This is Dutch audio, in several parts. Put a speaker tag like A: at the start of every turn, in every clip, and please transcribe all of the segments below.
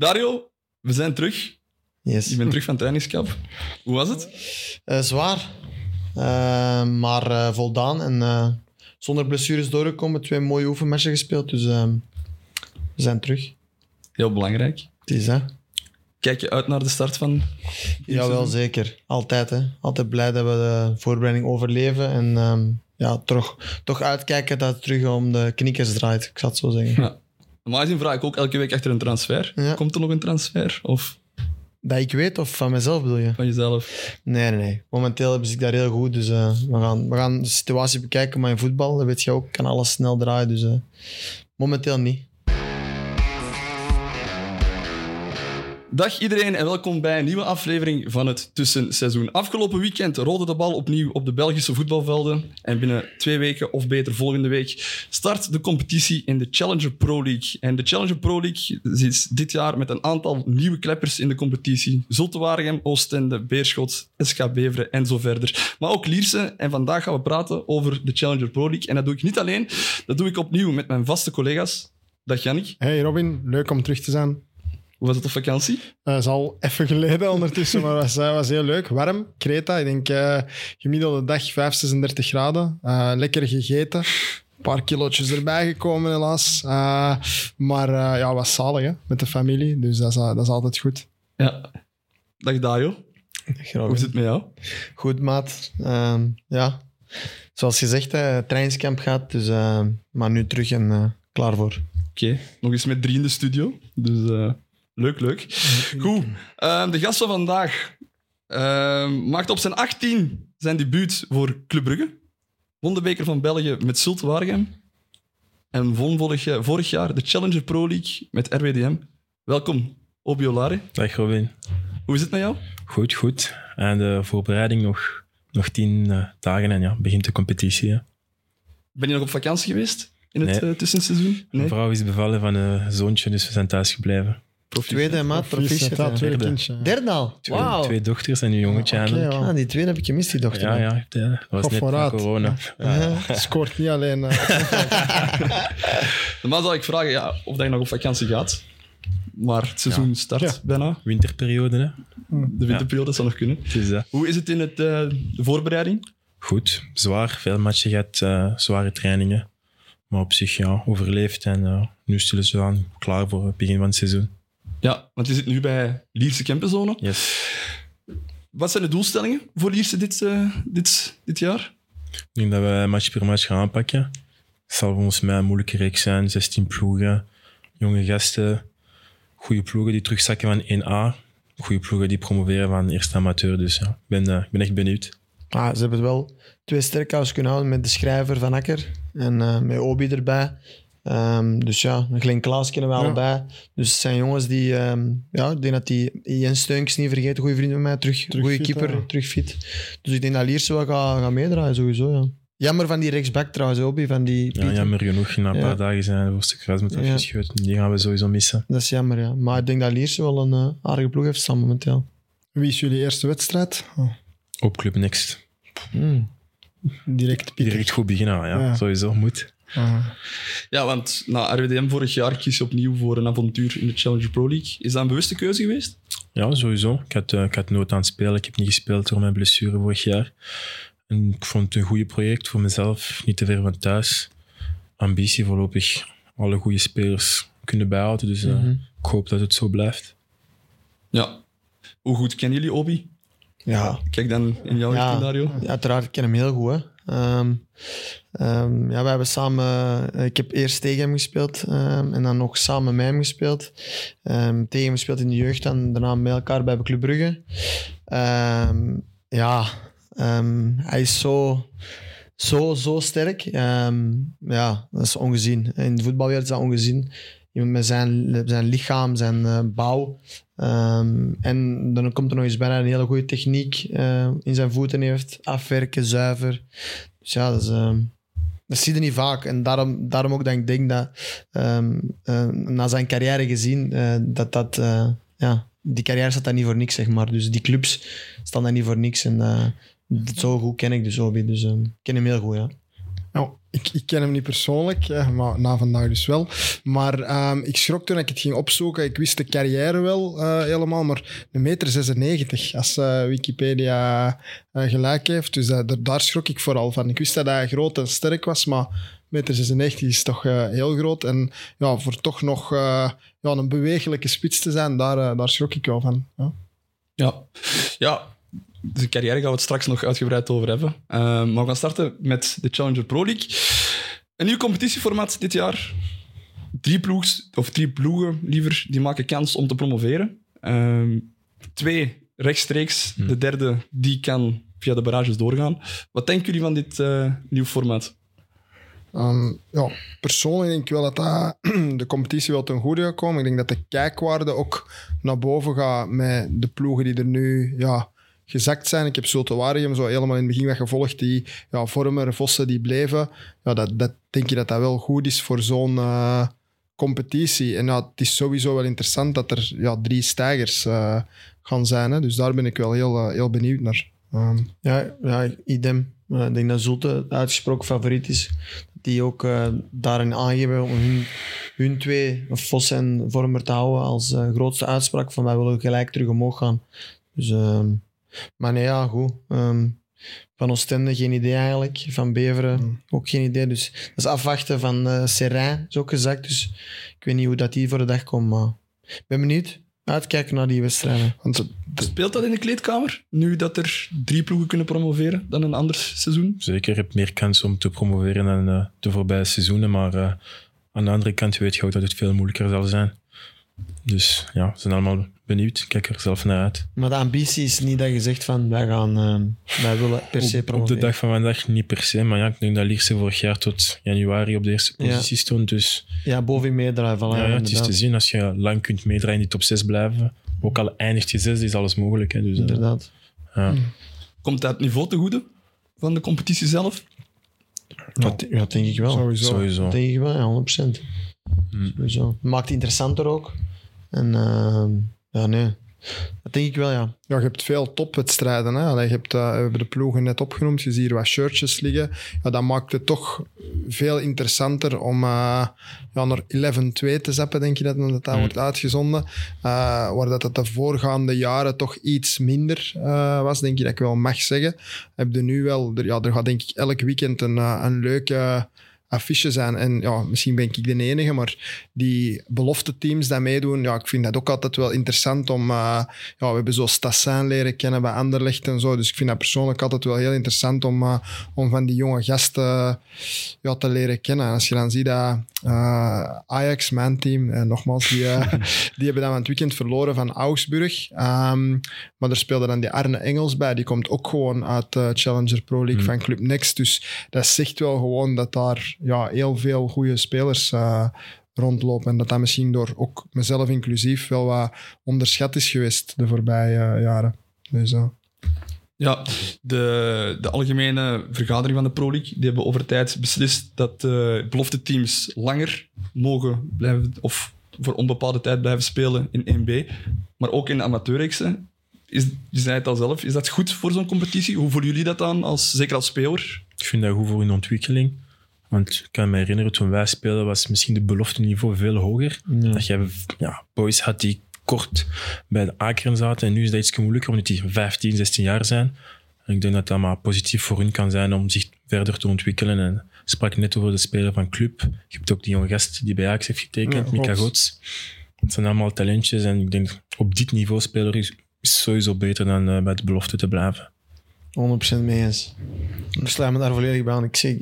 A: Dario, we zijn terug.
B: Yes.
A: Je bent terug van trainingskamp. Hoe was het?
B: Eh, zwaar, Eh, maar eh, voldaan en zonder blessures doorgekomen. Twee mooie oefenmatchen gespeeld, dus we zijn terug.
A: Heel belangrijk.
B: Het is hè.
A: Kijk je uit naar de start van...
B: Jawel, zeker. Altijd, hè. Altijd blij dat we de voorbereiding overleven en ehm, ja, toch, toch uitkijken dat het terug om de knikkers draait, ik zal het zo zeggen.
A: Ja. Normaal gezien vraag ik ook elke week achter een transfer.
B: Ja.
A: Komt er nog een transfer? Of
B: Dat ik weet, of van mezelf bedoel je?
A: van jezelf?
B: Nee, nee, nee. Momenteel hebben ze daar heel goed, dus eh, we, gaan, we gaan de situatie bekijken. Maar in voetbal, dat weet je ook, kan alles snel draaien, dus eh, momenteel niet.
A: Dag iedereen en welkom bij een nieuwe aflevering van het Tussenseizoen. Afgelopen weekend rolde de bal opnieuw op de Belgische voetbalvelden. En binnen twee weken, of beter volgende week, start de competitie in de Challenger Pro League. En de Challenger Pro League is dit jaar met een aantal nieuwe kleppers in de competitie. Zulte Waregem, Oostende, Beerschot, SK Beveren en zo verder. Maar ook Lierse. En vandaag gaan we praten over de Challenger Pro League. En dat doe ik niet alleen, dat doe ik opnieuw met mijn vaste collega's. Dag Jannik,
C: Hey Robin, leuk om terug te zijn.
A: Hoe was het op vakantie?
C: Het is al even geleden ondertussen, maar het was, eh, was heel leuk. Warm, Kreta. Ik denk eh, gemiddelde dag 5, 36 graden. Eh, lekker gegeten. Een paar kilootjes erbij gekomen, helaas. Eh, maar uh, ja, was zalig hè, met de familie. Dus dat is, dat is altijd goed.
A: Ja. Dag Dario, hoe is het met jou?
B: Goed, maat. Ehm, ja, zoals gezegd, hè, trainingskamp gaat, dus, ehm, maar nu terug en eh, klaar voor.
A: Oké, nog eens met drie in de studio. Dus eh, leuk, leuk. Goed, ehm, de gast van vandaag ehm, maakt op zijn 18 zijn debuut voor Club Brugge. Won de beker van België met Zulte Waregem. En won vorig, jaar- vorig jaar de Challenger Pro League met RWDM. Welkom, Obiolare.
D: Dag Robin.
A: Hoe is het met jou?
D: Goed, goed. En de voorbereiding nog, nog tien eh, dagen en ja, begint de competitie. hè.
A: Ben je nog op vakantie geweest in het
D: Nee.
A: eh, tussenseizoen?
D: Mijn vrouw is bevallen van een zoontje, dus we zijn thuis gebleven.
B: Tweede, maat. Proficiat. hè.
C: tweede
D: Derde.
C: kindje.
B: Derde al?
D: Twee,
B: Wauw.
D: twee dochters en een jongetje
C: ja.
B: Ah, die tweede heb ik gemist, die dochter.
D: Ja, ja, ja, dat was net
C: vooruit.
D: na corona.
B: Uh-huh.
C: Scoort niet alleen. eh,
A: Normaal zou ik vragen ja, of dat je nog op vakantie gaat. Maar het seizoen start
C: Ja.
A: bijna.
D: Winterperiode, hè.
A: De winterperiode zou nog kunnen.
D: Is.
A: Hoe is het in het, eh, de voorbereiding?
D: Goed, zwaar. Veel matchen gehad, eh, zware trainingen. Maar op zich, ja, overleefd. En eh, nu stellen ze aan klaar voor het begin van het seizoen.
A: Ja, want je zit nu bij Lierse Kempenzone.
D: Yes.
A: Wat zijn de doelstellingen voor Lierse dit, eh, dit, dit jaar?
D: Ik denk dat we match per match gaan aanpakken. Het zal volgens mij een moeilijke reeks zijn. 16 ploegen, jonge gasten, goede ploegen die terugzakken van 1A. Goede ploegen die promoveren van eerste amateur. Dus ja, ik ben, eh, ik ben echt benieuwd.
B: Ah, ze hebben wel twee sterkhouders kunnen houden met de schrijver van Akker en eh, met Obi erbij. Ehm, dus ja, Glenn Klaas kennen we
C: Ja.
B: allebei. Dus het zijn jongens die, ehm, ja, ik denk dat die Jens Steunks niet vergeten, goede vriend van mij, terug,
C: Terug
B: goede keeper,
C: ja.
B: terug fit. Dus ik denk dat Lierse wel gaat, gaat meedraaien, sowieso. Ja. Jammer van die rechtsback trouwens, Obi, van die
D: Ja, jammer genoeg, na een
B: Ja.
D: paar dagen zijn de voorste kruis met
B: Ja.
D: afgeschoten. Die gaan we sowieso missen.
B: Dat is jammer, ja. Maar ik denk dat Lierse wel een eh, aardige ploeg heeft staan momenteel.
C: Wie is jullie eerste wedstrijd? Oh,
D: Op Club Next.
B: Hmm.
C: direct Pieter.
D: Direct goed beginnen, Ja. sowieso, moet.
A: Ja, want na RWDM vorig jaar kies je opnieuw voor een avontuur in de Challenger Pro League. Is dat een bewuste keuze geweest?
D: Ja, sowieso. Ik had, eh, ik had nood aan het spelen. Ik heb niet gespeeld door mijn blessure vorig jaar. En ik vond het een goed project voor mezelf. Niet te ver van thuis. Ambitie voorlopig. Alle goede spelers kunnen bijhouden. Dus eh,
B: Mhm.
D: ik hoop dat het zo blijft.
A: Ja. Hoe goed kennen jullie Obi?
B: Ja,
A: Kijk dan in jouw
B: Ja.
A: Dario.
B: Ja, uiteraard, ik ken hem heel goed. Hè. Ehm, ehm, ja, we hebben samen... eh, ik heb eerst tegen hem gespeeld ehm, en dan nog samen met hem gespeeld. Tegen hem gespeeld in de jeugd en daarna met elkaar bij Club Brugge. Ja, hij is zo, zo, zo sterk. Ja, dat is ongezien. In de voetbalwereld is dat ongezien. Iemand met zijn, zijn lichaam, zijn eh, bouw. Ehm, en dan komt er nog eens bijna een hele goede techniek eh, in zijn voeten heeft. Afwerken, zuiver. Dus ja, dat, ehm, dat zie je niet vaak. En daarom, daarom ook dat ik denk dat ehm, eh, na zijn carrière gezien, dat dat... ja, die carrière staat daar niet voor niks, zeg maar. Dus die clubs staan daar niet voor niks. En zo goed ken ik dus Obi. Dus ik ken hem heel goed, ja.
C: Ik, ken hem niet persoonlijk, maar na vandaag dus wel. Maar ehm, ik schrok toen ik het ging opzoeken. Ik wist de carrière wel eh, helemaal, maar een meter 96 als eh, Wikipedia eh, gelijk heeft. Dus daar- schrok ik vooral van. Ik wist dat hij groot en sterk was, maar meter 96 is toch heel groot. En ja, voor toch nog ja, een bewegelijke spits te zijn, daar, daar schrok ik wel van. Ja.
A: Ja, ja de carrière gaan we het straks nog uitgebreid over hebben. Eh, maar we gaan starten met de Challenger Pro League. Een nieuw competitieformaat dit jaar. Drie ploegs, of drie ploegen liever, die maken kans om te promoveren. Ehm, twee rechtstreeks, de derde die kan via de barrages doorgaan. Wat denken jullie van dit eh, nieuw formaat?
C: Ehm, ja, persoonlijk denk ik wel dat, dat de competitie wel ten goede gaat komen. Ik denk dat de kijkwaarde ook naar boven gaat met de ploegen die er nu ja, gezakt zijn. Ik heb Zulte Waregem zo helemaal in het begin gevolgd. Die ja, Vormer, Vossen, die bleven. Ja, dat, dat denk je dat dat wel goed is voor zo'n eh, competitie. En ja, het is sowieso wel interessant dat er ja, drie stijgers eh, gaan zijn. Hè. Dus daar ben ik wel heel, eh, heel benieuwd naar. Ehm,
B: Ja, ja idem. Ik denk dat Zulte uitgesproken favoriet is. Die ook daarin aangeven om hun, hun twee, Vos en Vormer, te houden als grootste uitspraak van wij willen gelijk terug omhoog gaan. Dus, ehm, maar nee, ja, goed. Ehm, van Oostende geen idee eigenlijk. Van Beveren
C: Mm.
B: ook geen idee. Dus dat is afwachten van eh Serrain, is ook gezakt. Dus ik weet niet hoe dat die voor de dag komt. Maar ik ben benieuwd. Uitkijken naar die wedstrijden.
C: want het-
A: Speelt dat in de kleedkamer, nu dat er drie ploegen kunnen promoveren dan een ander seizoen?
D: Zeker, je hebt meer kans om te promoveren dan eh, de voorbije seizoenen. Maar eh, aan de andere kant weet je ook dat het veel moeilijker zal zijn. Dus ja, we zijn allemaal benieuwd. Kijk er zelf naar uit.
B: Maar de ambitie is niet dat je zegt van wij gaan, ehm, wij willen per se
D: Op, op de
B: promoveren.
D: dag van vandaag niet per se. Maar ja, ik denk dat Lierse vorig jaar tot januari op de eerste
B: Ja.
D: positie stond. Dus
B: Ja, boven meedraaien. Voilà,
D: ja, ja, het is te zien. Als je lang kunt meedraaien in die top 6 blijven. Ook al eindigt je zesde, is alles mogelijk. Hè. Dus, eh,
B: Inderdaad.
D: ja.
A: Komt dat niveau te goede van de competitie zelf?
B: Ja, d- ja, denk ik wel.
C: sowieso.
D: Sowieso.
B: Dat denk ik wel, ja, 100%.
D: Hmm.
B: Sowieso. Maakt het interessanter ook. En ehm, ja, nee. Dat denk ik wel, ja.
C: Ja, je hebt veel topwedstrijden. Hè? Allee, je hebt, eh, we hebben de ploegen net opgenoemd. Je ziet hier wat shirtjes liggen. Ja, dat maakt het toch veel interessanter om eh, ja, naar 11-2 te zappen, denk je dat dat, dat
D: Mm.
C: wordt uitgezonden. Eh, waar dat het de voorgaande jaren toch iets minder was, denk je dat ik wel mag zeggen. Heb je nu wel... Er, ja, er gaat denk ik elk weekend een, een leuke affiche zijn. En ja, misschien ben ik de enige, maar die belofte teams die meedoen, ja, ik vind dat ook altijd wel interessant om... eh, ja, we hebben zo Stassin leren kennen bij Anderlecht en zo. Dus ik vind dat persoonlijk altijd wel heel interessant om, eh, om van die jonge gasten ja, te leren kennen. En als je dan ziet dat eh, Ajax, mijn team, en nogmaals, die, eh, die hebben dan van het weekend verloren van Augsburg. Ehm, maar er speelde dan die Arne Engels bij. Die komt ook gewoon uit de Challenger Pro League van Club Next. Dus dat zegt wel gewoon dat daar ja, heel veel goede spelers eh, rondlopen. En dat dat misschien door ook mezelf inclusief wel wat onderschat is geweest de voorbije eh, jaren. Dus, eh,
A: Ja, de, de algemene vergadering van de Pro League die hebben over tijd beslist dat de belofte teams langer mogen blijven, of voor onbepaalde tijd blijven spelen in 1B, maar ook in de amateurreeksen. Is, je zei het al zelf, is dat goed voor zo'n competitie? Hoe voelen jullie dat dan, als, zeker als speler?
D: Ik vind dat goed voor hun ontwikkeling. Want ik kan me herinneren, toen wij speelden, was misschien de belofte niveau veel hoger. Dat je ja, boys had die kort bij de akeren zaten. En nu is dat iets moeilijker, omdat die 15, 16 jaar zijn. En ik denk dat dat maar positief voor hun kan zijn om zich verder te ontwikkelen. En ik sprak net over de speler van club. Je hebt ook die jonge gast die bij Ajax heeft getekend,
C: Ja,
D: Mika
C: Gods.
D: Gods. Het zijn allemaal talentjes. En ik denk, op dit niveau speler is, is sowieso beter dan eh, bij de belofte te blijven.
B: 100% mee eens. Ik sluit me daar volledig bij aan. Ik zeg,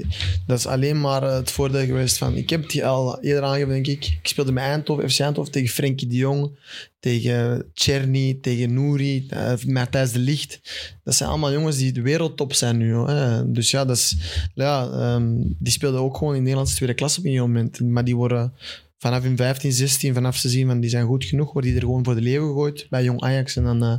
B: dat is alleen maar eh, het voordeel geweest van... Ik heb het al eerder aangegeven, denk ik. Ik speelde met Eindhoven, FC Eindhoven tegen Frenkie de Jong, tegen Czerny, tegen Nouri, Matthijs de Licht. Dat zijn allemaal jongens die de wereldtop zijn nu. hè. Dus ja, dat is, ja ehm, die speelden ook gewoon in Nederlandse tweede klasse op een moment. Maar die worden vanaf hun 15, 16, vanaf ze zien van die zijn goed genoeg, worden die er gewoon voor de leeuw gegooid bij Jong Ajax. En dan... eh,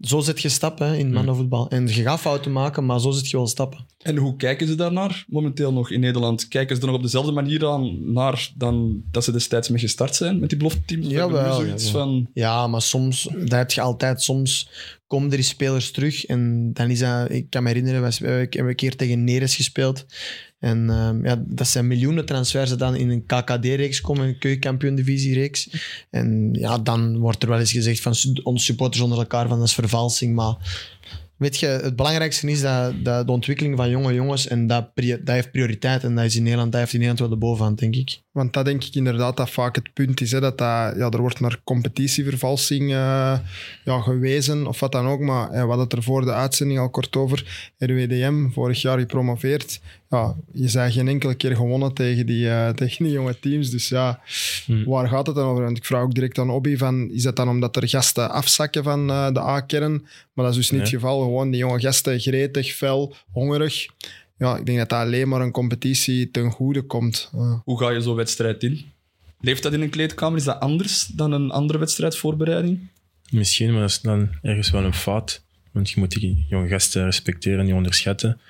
B: zo zet je stappen in mannenvoetbal. En je gaat fouten maken, maar zo zet je wel stappen.
A: En hoe kijken ze daarnaar momenteel nog in Nederland? Kijken ze er nog op dezelfde manier aan naar dan dat ze destijds mee gestart zijn met die belofteteams? Of hebben we nu
B: Jawel,
A: zoiets
B: jawel.
A: van...
B: Ja, maar soms, dat heb je altijd. Soms komen er die spelers terug en dan is dat... Ik kan me herinneren, we hebben een keer tegen Neres gespeeld. En ehm, ja, dat zijn miljoenen transfers dan in een KKD-reeks komen, een keukenkampioen-divisie-reeks. En ja, dan wordt er wel eens gezegd van onze supporters onder elkaar van dat is vervalsing. Maar weet je, het belangrijkste is dat, dat de ontwikkeling van jonge jongens en dat, dat heeft prioriteit. En dat, is in Nederland, dat heeft in Nederland wel de bovenhand, denk ik.
C: Want dat denk ik inderdaad dat vaak het punt is. Hè, dat, dat ja, er wordt naar competitievervalsing eh, ja, gewezen of wat dan ook. Maar eh, we hadden het er voor de uitzending al kort over. RWDM, vorig jaar gepromoveerd. Ja, je zei geen enkele keer gewonnen tegen die, eh, tegen die jonge teams. Dus ja,
D: Hmm.
C: waar gaat het dan over? Want ik vraag ook direct aan Obi van, is dat dan omdat er gasten afzakken van eh, de A-kern? Maar dat is dus niet
D: Nee.
C: het geval. Gewoon die jonge gasten, gretig, fel, hongerig. Ja, ik denk dat dat alleen maar een competitie ten goede komt.
A: Hoe ga je zo'n wedstrijd in? Leeft dat in een kleedkamer? Is dat anders dan een andere wedstrijdvoorbereiding?
D: Misschien, maar dat is dan ergens wel een fout. Want je moet die jonge gasten respecteren en niet onderschatten.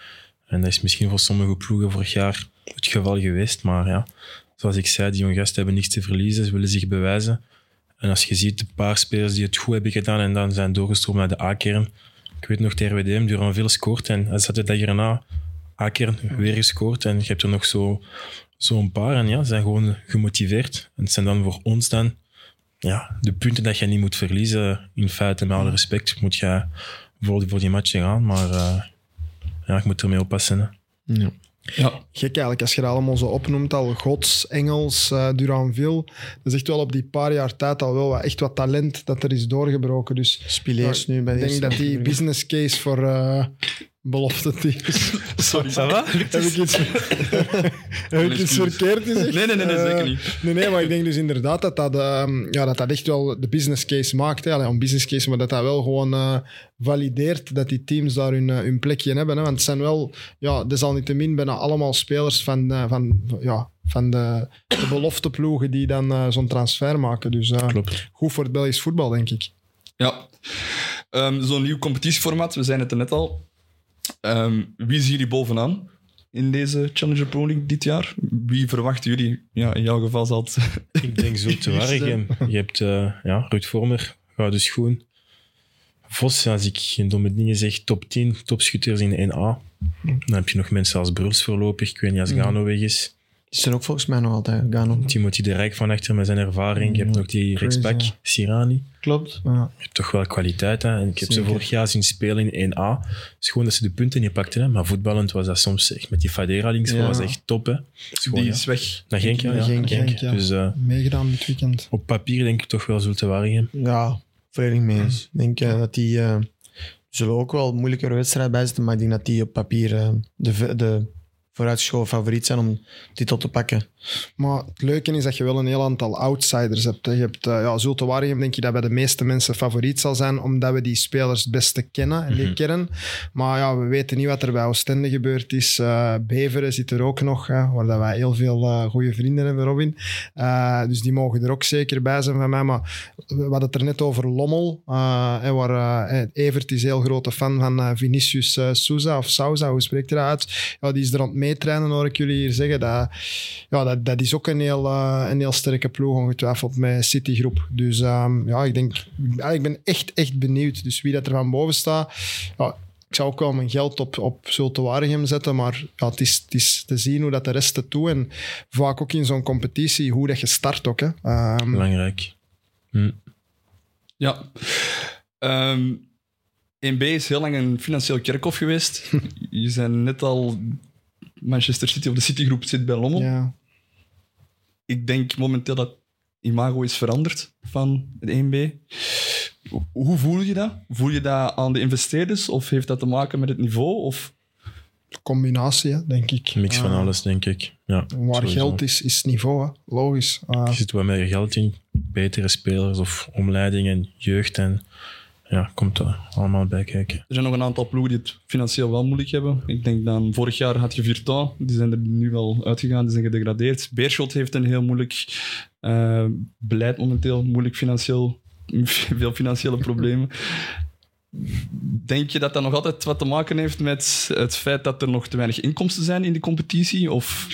D: En dat is misschien voor sommige ploegen vorig jaar het geval geweest. Maar ja, zoals ik zei, die jonge gasten hebben niets te verliezen. Ze willen zich bewijzen. En als je ziet de paar spelers die het goed hebben gedaan en dan zijn doorgestroomd naar de A-kern. Ik weet nog, de RWDM, er veel gescoord. En hij zat de dag erna A-kern weer gescoord. En je hebt er nog zo zo'n paar. En ja, ze zijn gewoon gemotiveerd. En het zijn dan voor ons dan ja, de punten dat je niet moet verliezen, in feite, met alle respect, moet je voor die, voor die matchen gaan. Maar eh, ja, ik moet ermee oppassen. Hè.
B: Ja.
A: Ja.
C: Gek eigenlijk, als je dat allemaal zo opnoemt, al Gods, Engels, eh Duranville, dat is echt wel op die paar jaar tijd al wel wat, echt wat talent dat er is doorgebroken. Dus
B: Spileers nu bij
C: ik
B: de
C: denk dat die business case voor eh belofte teams...
A: Sorry.
C: heb ik iets, heb ik iets verkeerd gezegd?
A: Nee, nee, nee, nee,
C: Eh,
A: zeker niet.
C: Nee, nee, maar ik denk dus inderdaad dat dat, ehm, ja, dat, dat echt wel de business case maakt. Hè. Allee, een business case, maar dat dat wel gewoon eh, valideert dat die teams daar hun, eh, hun plekje hebben. Hè. Want het zijn wel, ja, desalniettemin bijna allemaal spelers van, eh, van, ja, van de, de belofteploegen die dan eh, zo'n transfer maken. Dus eh,
D: Klopt.
C: goed voor het Belgisch voetbal, denk ik.
A: Ja. Ehm, Zo'n nieuw competitieformaat, we zijn het er net al. Ehm, wie zien jullie bovenaan in deze Challenger Pro League dit jaar? Wie verwachten jullie? Ja, in jouw geval zal het...
D: Ik denk zo te Waregem. Je hebt uh, ja, Ruud Vormer, Gouden Schoen. Vos, als ik geen domme dingen zeg, top 10 topschutters in 1A. Dan heb je nog mensen als Bruls voorlopig. Ik weet niet als Gano weg is.
B: Die zijn ook volgens mij nog altijd Gano.
D: Timothy de Rijk van achter met zijn ervaring. Je hebt nog die rechtsback. Sirani.
B: Klopt.
C: Ja.
D: Je hebt toch wel kwaliteit. Hè? En ik heb ze vorig jaar zien spelen in 1A. Het is gewoon dat ze de punten niet pakten. Hè? Maar voetballend was dat soms echt met die Fadera links.
B: Ja.
D: was echt top. Hè? Het is gewoon,
A: Die
D: ja.
A: is weg.
D: Naar Genk, ja.
B: Genk,
D: Genk.
C: Genk, ja.
D: Dus eh,
C: Meegedaan dit weekend.
D: op papier denk ik toch wel Zulte Waregem.
B: Ja, volledig mee eens. Ik denk eh, dat die... eh, zullen ook wel een moeilijkere wedstrijd bijzetten, maar ik denk dat die op papier de, de vooruitgeschoven favoriet zijn om titel te pakken.
C: Maar het leuke is dat je wel een heel aantal outsiders hebt. Je hebt uh, ja, Zulte Waregem denk je dat bij de meeste mensen favoriet zal zijn, omdat we die spelers het beste kennen en die
D: Mhm.
C: kennen. Maar ja, we weten niet wat er bij Oostende gebeurd is. Eh, Beveren zit er ook nog, hè, waar dat wij heel veel eh, goede vrienden hebben, Robin. Dus die mogen er ook zeker bij zijn van mij. Maar we hadden het er net over Lommel, hè, waar Evert is heel grote fan van Vinicius Souza, of Souza, hoe spreekt hij dat uit? Ja, die is er aan het meetrainen, hoor ik jullie hier zeggen. Dat, ja, dat, dat is ook een heel, eh, een heel sterke ploeg, ongetwijfeld, met Citygroep. Dus ehm, ja, ik denk, ik ben echt, echt benieuwd. Dus wie dat er van boven staat, ja, ik zou ook wel mijn geld op, op Zulte Waregem zetten, maar ja, het, is, het is te zien hoe dat de rest het doet. En vaak ook in zo'n competitie, hoe dat je start ook. Hè. Ehm,
D: Belangrijk. Hm.
A: Ja. Ehm 1B is heel lang een financieel kerkhof geweest. Je zijn net al... Manchester City of de Citygroep zit bij Lommel.
C: ja.
A: Ik denk momenteel dat imago is veranderd van het 1B. Hoe- voel je dat? Voel je dat aan de investeerders? Of heeft dat te maken met het niveau? Of...
C: combinatie, hè, denk ik.
D: Een mix van
C: Eh,
D: alles, denk ik. Ja,
C: Waar
D: sowieso.
C: geld is, is niveau, hè. logisch. Eh,
D: Er zit wat meer geld in. Betere spelers of omleiding en jeugd. En ja, komt er allemaal bij kijken.
A: Er zijn nog een aantal ploegen die het financieel wel moeilijk hebben. Ik denk dan, vorig jaar had je Virtual, die zijn er nu wel uitgegaan, die zijn gedegradeerd. Beerschot heeft een heel moeilijk eh, beleid momenteel, moeilijk financieel, veel financiële problemen. Denk je dat dat nog altijd wat te maken heeft met het feit dat er nog te weinig inkomsten zijn in de competitie? Of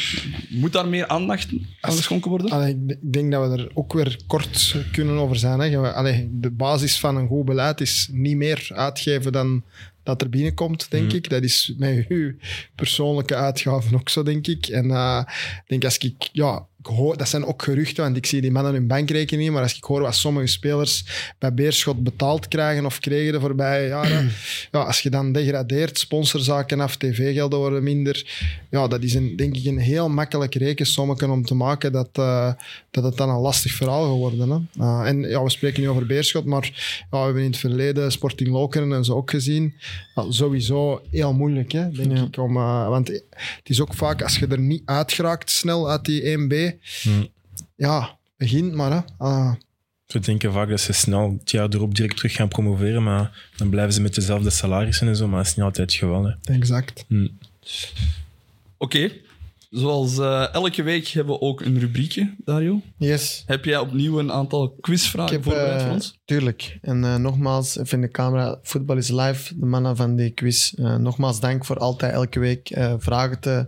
A: moet daar meer aandacht aan geschonken worden?
C: Allee, ik denk dat we er ook weer kort kunnen over zijn. Hè. Allee, de basis van een goed beleid is niet meer uitgeven dan dat er binnenkomt, denk ik. Dat is met uw persoonlijke uitgaven ook zo, denk ik. En eh, ik denk als ik, ja, ik hoor, dat zijn ook geruchten, want ik zie die mannen hun bankrekening niet, maar als ik hoor wat sommige spelers bij Beerschot betaald krijgen of kregen de voorbije jaren, ja, als je dan degradeert, sponsorzaken af, tv-gelden worden minder, ja, dat is een, denk ik een heel makkelijk rekensommetje om te maken dat, eh, dat het dan een lastig verhaal geworden. Hè? Uh, en ja, we spreken nu over Beerschot, maar ja, we hebben in het verleden Sporting Lokeren en zo ook gezien. Sowieso heel moeilijk, hè, denk
B: Ja.
C: ik. Om, eh, want het is ook vaak, als je er niet uitgeraakt snel uit die 1B,
D: Hmm.
C: ja, begint maar. Hè. Ah,
D: Ze denken vaak dat ze snel het jaar erop direct terug gaan promoveren, maar dan blijven ze met dezelfde salarissen en zo, maar dat is niet altijd het geval. Hè.
C: exact.
A: Oké. Zoals eh, elke week hebben we ook een rubriekje, Dario.
B: Yes.
A: Heb jij opnieuw een aantal
B: Ik
A: quizvragen
B: heb,
A: voorbereid
B: eh,
A: voor ons?
B: Tuurlijk. En eh, nogmaals, even in de camera, voetbal is live, de mannen van die quiz. Eh, nogmaals dank voor altijd elke week eh, vragen te,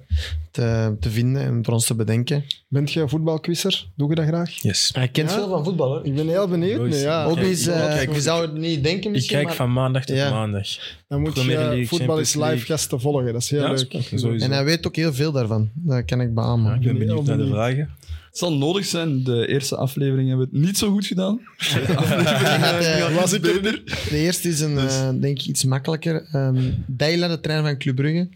B: te, te vinden en voor ons te bedenken.
C: Bent je voetbalquizzer? Doe je dat graag?
D: Yes.
B: Hij kent
C: Ja?
B: veel van voetbal hoor.
C: Ik ben heel benieuwd. Nu, ja.
B: Hobby's,
D: Kijk,
C: kijk,
B: je zou het niet denken
D: Ik
B: misschien,
D: kijk
B: maar-
D: van maandag tot
B: Ja.
D: maandag.
C: Dan moet je voetbal is live gasten volgen. Dat is heel
D: Ja,
C: leuk.
D: sowieso.
B: En hij weet ook heel veel daarvan. Dat kan ik beamen.
D: Ja, ik ben benieuwd naar de vragen.
A: Het zal nodig zijn. De eerste aflevering hebben we het niet zo goed gedaan. De aflevering eh,
C: was ik
A: beter.
B: De eerste is een, eh, denk ik iets makkelijker. Ehm Deila, de trainer van Club Brugge.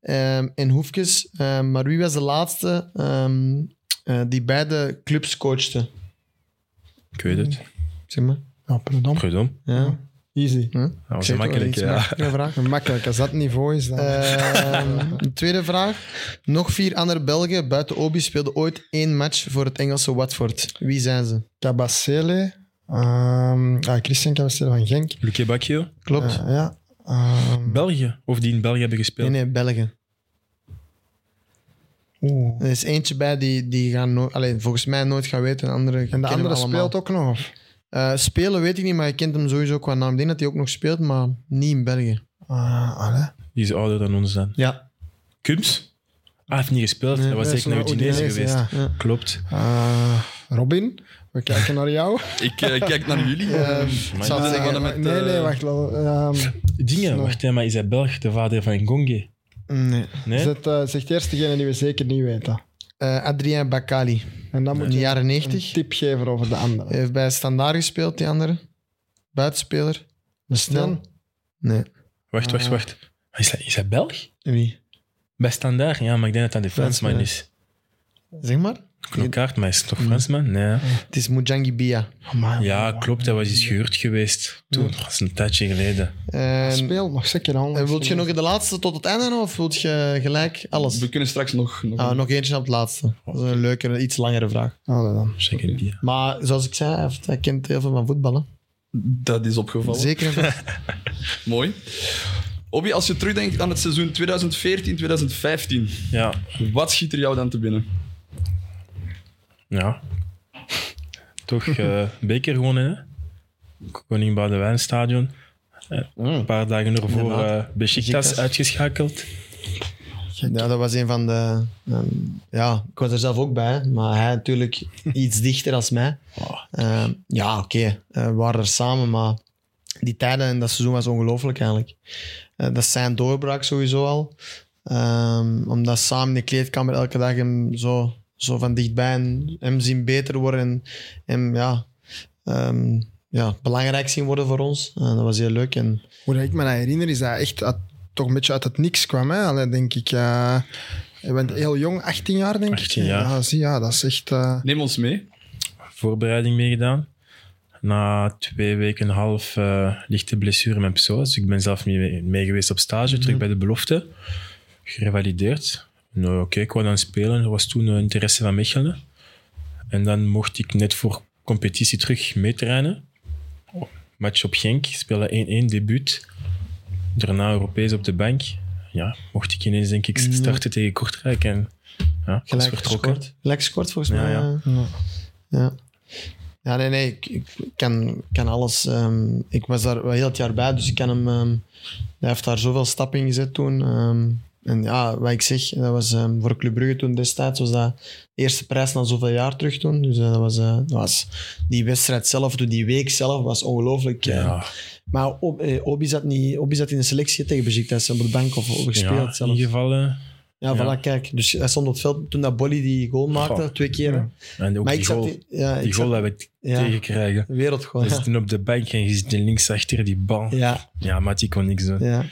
B: Ehm, en Hoefkes. Ehm, maar wie was de laatste ehm, eh, die beide clubs coachte?
D: Ik weet het.
B: Zeg maar.
C: Ja, pardon.
D: Prudom.
B: Ja.
C: Easy.
B: Huh?
D: Dat
B: Ik
D: was een makkelijke,
B: iets
D: ja.
B: makkelijke vraag.
C: Makkelijk. Als dat niveau is, dan...
B: Ehm, de tweede vraag. Nog vier andere Belgen buiten Obi speelden ooit één match voor het Engelse Watford. Wie zijn ze?
C: Cabasele. ehm, ah, Christian Cabasele van Genk.
D: Luque Bacchio.
B: Klopt.
C: Eh, ja. Ehm,
D: België. Of die in België hebben
B: nee,
D: gespeeld.
B: nee, Belgen.
C: oeh.
B: Er is eentje bij die, die gaan no alleen, volgens mij nooit gaan weten. En, andere
C: En de andere speelt ook nog? Of?
B: Eh, spelen weet ik niet, maar je kent hem sowieso qua naam. Ik denk dat hij ook nog speelt, maar niet in België.
C: Ah, allee.
D: Die is ouder dan ons dan.
B: Ja.
D: Kums? Ah, hij heeft niet gespeeld.
B: Nee,
D: hij was
C: is
D: naar Udinese geweest.
C: ja.
D: Klopt.
C: Ah, Robin, we kijken naar jou.
A: Ik eh, kijk naar jullie.
B: Ehm,
D: Maar
B: ik zou
A: ja,
B: zeggen,
A: met,
C: nee, nee,
A: eh,
C: wacht. wel, ehm,
D: Dingen, wacht, maar is hij Belg, de vader van Gonge?
B: nee.
D: Nee?
C: zet, eh, zegt eerst degene die we zeker niet weten.
B: Eh, Adrien Bakali.
C: En dan
B: In
C: moet
B: de
C: je
B: jaren
C: een
B: 90.
C: tip geven over de andere.
B: Hij heeft bij Standaard gespeeld, die andere. Buitenspeler.
C: De
B: Snel. Nee.
D: Wacht, wacht, wacht. Is hij, is hij Belg?
B: Wie?
D: Bij Standaard? Ja, maar ik denk dat dat de Fransman is.
B: Zeg maar.
D: Knokaart, maar is het toch Fransman? Nee.
B: Het is Mujangi Bia.
C: Amai,
D: Ja, klopt. Hij was eens gehuurd geweest. Toen, dat was een tijdje geleden.
B: En,
C: speelt nog zeker al.
B: en wilt je nog de laatste tot het einde of wilt je gelijk alles?
A: We kunnen straks nog... nog
B: Ah, nog eentje op het laatste. Dat is een leukere, iets langere vraag.
C: Ah, dan.
D: Zeker ja.
B: Maar zoals ik zei, hij, heeft- hij kent heel veel van voetballen.
A: Dat is opgevallen.
B: Zeker.
A: Mooi. Obi, als je terugdenkt aan het seizoen 2014-2015,
D: Ja.
A: wat schiet er jou dan te binnen?
D: Ja. Toch eh beker gewonnen, hè? Koning Boudewijnstadion. Eh, Een paar dagen ervoor eh Besiktas uitgeschakeld.
B: Ja, dat was een van de... ehm, ja, ik was er zelf ook bij, maar hij natuurlijk iets dichter als mij. Ehm, ja, oké, eh, we waren er samen, maar die tijden en dat seizoen was ongelooflijk eigenlijk. Eh, dat is zijn doorbraak sowieso al. Ehm, omdat samen in de kleedkamer elke dag hem zo, zo van dichtbij en hem zien beter worden en hem ja, ehm, ja, belangrijk zien worden voor ons. Eh, dat was heel leuk. En
C: Hoe dat ik me dat herinner, is dat echt uit- toch een beetje uit het niks kwam. Hè? Allee, denk ik. eh, je bent heel jong, 18 jaar denk ik.
D: 18 jaar.
C: Ja, zie, ja, dat is echt... eh,
A: Neem ons mee.
D: Voorbereiding meegedaan. Na twee weken en een half eh, lichte blessure in mijn psoas. Dus ik ben zelf mee, mee geweest op stage, terug bij de belofte. Gerevalideerd. Nou, Oké, ik wou dan spelen. Er was toen een interesse van Mechelen. En dan mocht ik net voor competitie terug meetrainen. Match op Genk, speelde 1-1, debuut. Daarna Europees op de bank. Ja, mocht ik ineens denk ik starten tegen Kortrijk. En ja,
B: gelijk
D: vertrokken.
B: Gelijk gescoord volgens
D: Ja,
B: mij.
D: ja.
B: eh. ja. Ja, nee, nee, ik, ik kan, kan alles. ehm, ik was daar wel heel het jaar bij, dus ik kan hem. ehm, hij heeft daar zoveel stappen in gezet toen. ehm, en ja, wat ik zeg, dat was ehm, voor Club Brugge toen destijds, was dat de eerste prijs na zoveel jaar terug toen. Dus eh, dat, was, eh, dat was die wedstrijd zelf, die week zelf, was ongelooflijk. eh.
D: Ja,
B: Maar Ob- Obi, zat niet, Obi zat in de selectie tegen Besiktas op de bank of, of gespeeld
D: ja
B: zelfs.
D: ingevallen.
B: Ja,
D: Ja.
B: voilà, kijk. Dus hij stond op het veld toen dat Bolly die goal maakte,
D: Goh.
B: twee keer.
C: Ja.
D: En ook
B: Maar
D: die
B: ik
D: goal,
B: in- ja,
D: die
B: ik
D: goal
B: zat,
D: dat we
B: ja,
D: tegenkrijgen.
B: wereldgoal.
D: We
B: Ja.
D: zitten op de bank en je zit links achter die bal. Ja,
B: Ja,
D: maar die kon niks doen.
B: ja.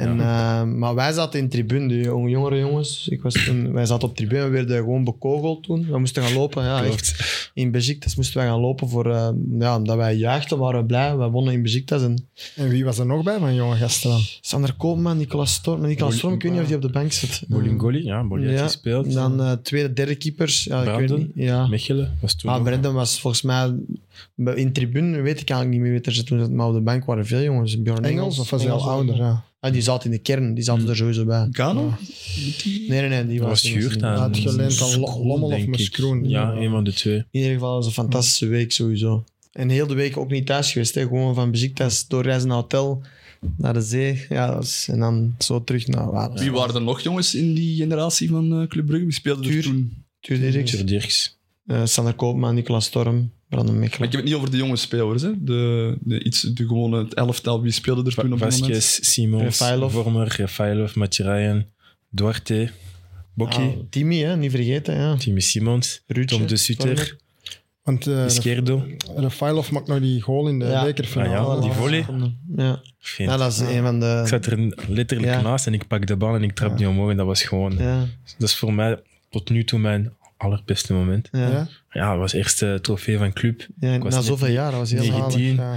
B: En, eh, maar wij zaten in de tribune, de jonge, jongere jongens. Ik was toen, wij zaten op de tribune, we werden gewoon bekogeld toen. We moesten gaan lopen. Ja, echt. In Besiktas moesten wij gaan lopen voor, eh, ja, omdat wij juichten, waren we blij. Wij wonnen in Besiktas. En
C: En wie was er nog bij van jonge gasten dan?
B: Sander Koopman, Nicolas Storm. Nicolas Storm, ik weet niet of hij op de bank zit.
D: Bolingoli, ja, heeft
B: Ja,
D: gespeeld.
B: Dan eh, tweede, derde keepers. Ja, ik weet
D: Brandon?
B: niet. Ja.
D: Mechelen was toen
B: Ah,
D: ook-
B: Brendan was volgens mij in de tribune, weet ik eigenlijk niet meer wie er maar op de bank waren veel jongens. Bjorn
C: Engels of was hij al
B: Engels
C: ouder? Ja.
B: Ah, die zat in de kern, die zaten
D: Hmm.
B: er sowieso bij.
A: Gano?
B: Nee, nee, nee, die
D: Dat
B: was,
D: was gehuurd
B: niet.
D: aan
C: Uitgeleend aan Lommel of. Moeskroen.
D: Ja,
C: Ja.
D: een van de twee.
B: In ieder geval was het een fantastische week sowieso. En heel de week ook niet thuis geweest. Hè. Gewoon van Besiktas doorreizen naar hotel, naar de zee. Ja, was- en dan zo terug naar waar.
A: Wie waren er nog jongens in die generatie van eh, Club Brugge? Wie speelde er toen?
B: Tuur Dirks. Eh, Sander Koopman, Nicolas Storm, Brandon
A: Maar
B: Mechelen.
A: ik heb het niet over de jonge spelers. Hè? De, de, iets, de gewone het elftal. Wie speelde er toen op dat moment?
D: Vasquez, Simons,
B: Refailov.
D: Vormer, Refailov, Matjerayan, Duarte, Bokki,
B: Ah, Timmy, hè, niet vergeten. Ja.
D: Timmy Simons,
B: Ruudje,
D: Tom de. Sutter,
C: Want uh,
D: Izquierdo.
C: Rafailov maakt nog die goal in de
B: Ja.
C: bekerfinale.
D: Ah ja, die volley.
B: Ja.
D: Geen-
B: ja, dat is een van de...
D: Ik zat er letterlijk
B: Ja.
D: naast en ik pak de bal en ik trap
C: Ja.
D: die omhoog en dat was gewoon...
B: Ja,
D: Dat is voor mij tot nu toe mijn allerbeste moment.
B: ja.
C: Ja?
D: Was eerste trofee van club.
B: ja.
D: was
B: na zoveel jaar, dat was heel
D: negen-
B: raar.
D: 19.
C: Ja.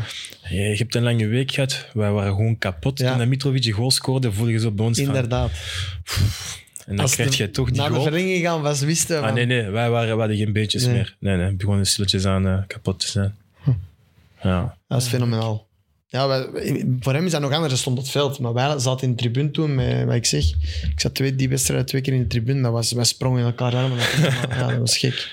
D: Ja, je hebt een lange week gehad. Wij waren gewoon kapot.
B: Ja.
D: Toen dat Mitrovic die goal scoorde, voelde je zo bij ons van...
B: Inderdaad.
D: En dan krijg
B: de-
D: je toch die
B: Na de
D: goal.
B: verlenging gaan was wisten
D: Ah,
B: van...
D: nee, nee. Wij, waren, wij hadden geen beentjes
B: Nee.
D: meer. Nee, nee. Het begon stilletjes aan eh, kapot te zijn. Ja.
B: Dat is fenomenaal. Ja, wij- voor hem is dat nog anders. Hij stond op het veld. Maar wij zaten in de tribune toen met wat ik zeg. Ik zat twee, die wedstrijd twee keer in de tribune. Dat was, wij sprongen in elkaar armen. Dat, ja, dat was gek.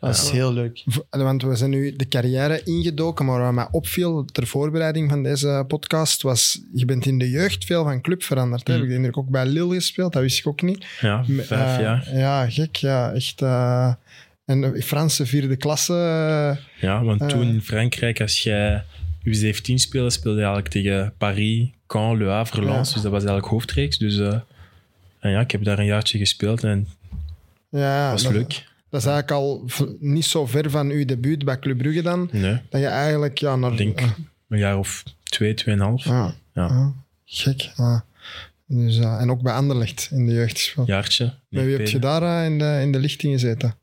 B: Dat was heel leuk.
C: Want we zijn nu de carrière ingedoken, maar wat mij opviel ter voorbereiding van deze podcast was, je bent in de jeugd veel van club veranderd. Hè?
D: Mm.
C: Ik denk dat ik ook bij Lille gespeeld, dat wist ik ook niet.
D: Ja, vijf
C: eh,
D: jaar.
C: Ja, gek. Ja, echt. eh, en Franse vierde klasse.
D: Ja, want
C: eh.
D: toen in Frankrijk, als jij U17 speelde, speelde eigenlijk tegen Paris, Caen, Le Havre, Lens.
C: Ja.
D: Dus dat was eigenlijk hoofdreeks. Dus eh, en ja, ik heb daar een jaartje gespeeld en
C: ja,
D: was
C: dat,
D: leuk.
C: dat is eigenlijk al niet zo ver van uw debuut bij Club Brugge dan.
D: Nee,
C: Dat je eigenlijk ja, naar...
D: ik denk een jaar of twee, tweeënhalf.
C: ja,
D: Ja.
C: ja, gek. ja. Dus, eh, en ook bij Anderlecht in de jeugd.
D: Jaartje.
C: Met wie heb je daar eh, in, de, in de lichting gezeten?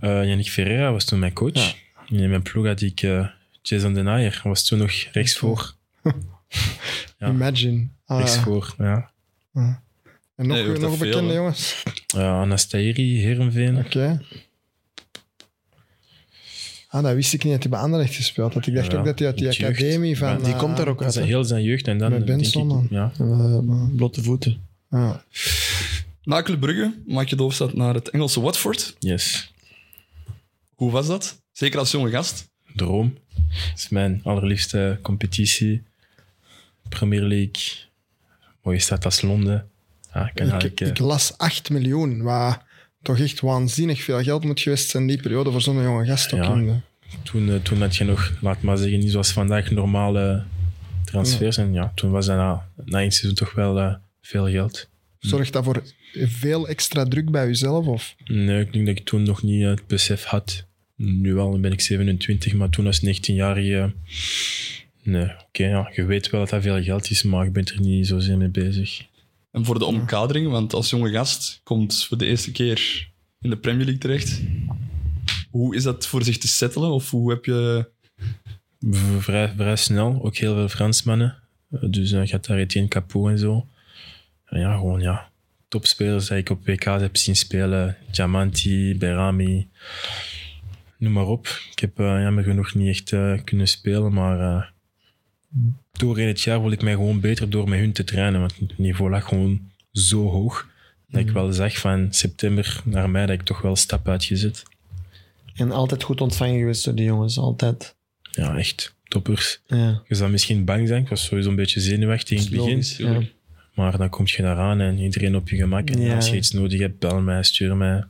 D: Uh, Yannick Ferreira was toen mijn coach. In mijn ploeg had ik Jason Denayer. was toen nog rechtsvoor. Ja.
C: Imagine. Ah,
D: Rechtsvoor, ja.
C: En nog,
A: Nee,
C: nog
A: veel,
C: bekende jongens?
D: Uh, Anastairi, Herenveen.
C: Oké. Ah, dat wist ik niet dat hij bij Anderlecht gespeeld had. Ik dacht
D: Ja,
C: ook dat hij uit die
D: jeugd.
C: academie van...
D: Ja,
B: Die
C: eh,
B: komt daar ook
D: Dat
B: uit. hè.
D: heel zijn jeugd. En dan
C: Met Benson dan.
D: ja,
B: Eh, blote voeten.
C: Ja.
A: Na Club Brugge maak je de overstap naar het Engelse Watford.
D: yes.
A: Hoe was dat? Zeker als jonge gast.
D: Droom. Dat is mijn allerliefste competitie. Premier League. Mooie stad als Londen. Ja, ik eh,
C: ik las 8 miljoen, wat toch echt waanzinnig veel geld moet geweest zijn die periode voor zo'n jonge gast. Ook
D: Ja.
C: in de-
D: toen, eh, toen had je nog, laat maar zeggen, niet zoals vandaag normale transfers. En ja, toen was dat na, na één seizoen toch wel eh, veel geld.
C: Zorgt dat voor veel extra druk bij jezelf? Of?
D: Nee, ik denk dat ik toen nog niet het besef had. Nu wel, nu ben ik 27, maar toen als 19-jarige... nee, oké, ja, je weet wel dat dat veel geld is, maar ik ben er niet zozeer mee bezig.
A: En voor de omkadering, want als jonge gast komt voor de eerste keer in de Premier League terecht. Hoe is dat voor zich te settelen? Of hoe heb je...
D: Vrij, vrij snel, ook heel veel Fransmannen. Eh, Dus eh, je had daar Etienne Capot en zo. En ja, gewoon ja, topspelers die ik op WK's heb zien spelen. Diamanti, Berami, noem maar op. Ik heb eh, jammer genoeg niet echt eh, kunnen spelen, maar eh doorheen het jaar voel ik mij gewoon beter door met hun te trainen. Want het niveau lag gewoon zo hoog. Dat ik wel zag van september naar mei dat ik toch wel stap uitgezet.
B: En altijd goed ontvangen geweest door die jongens, altijd.
D: Ja, echt toppers.
B: Ja,
D: Je zou misschien bang zijn. Ik was sowieso een beetje zenuwachtig in het begin.
B: ja.
D: Maar dan kom je daaraan en iedereen op je gemak. En
B: Ja.
D: als je iets nodig hebt, bel mij, stuur mij.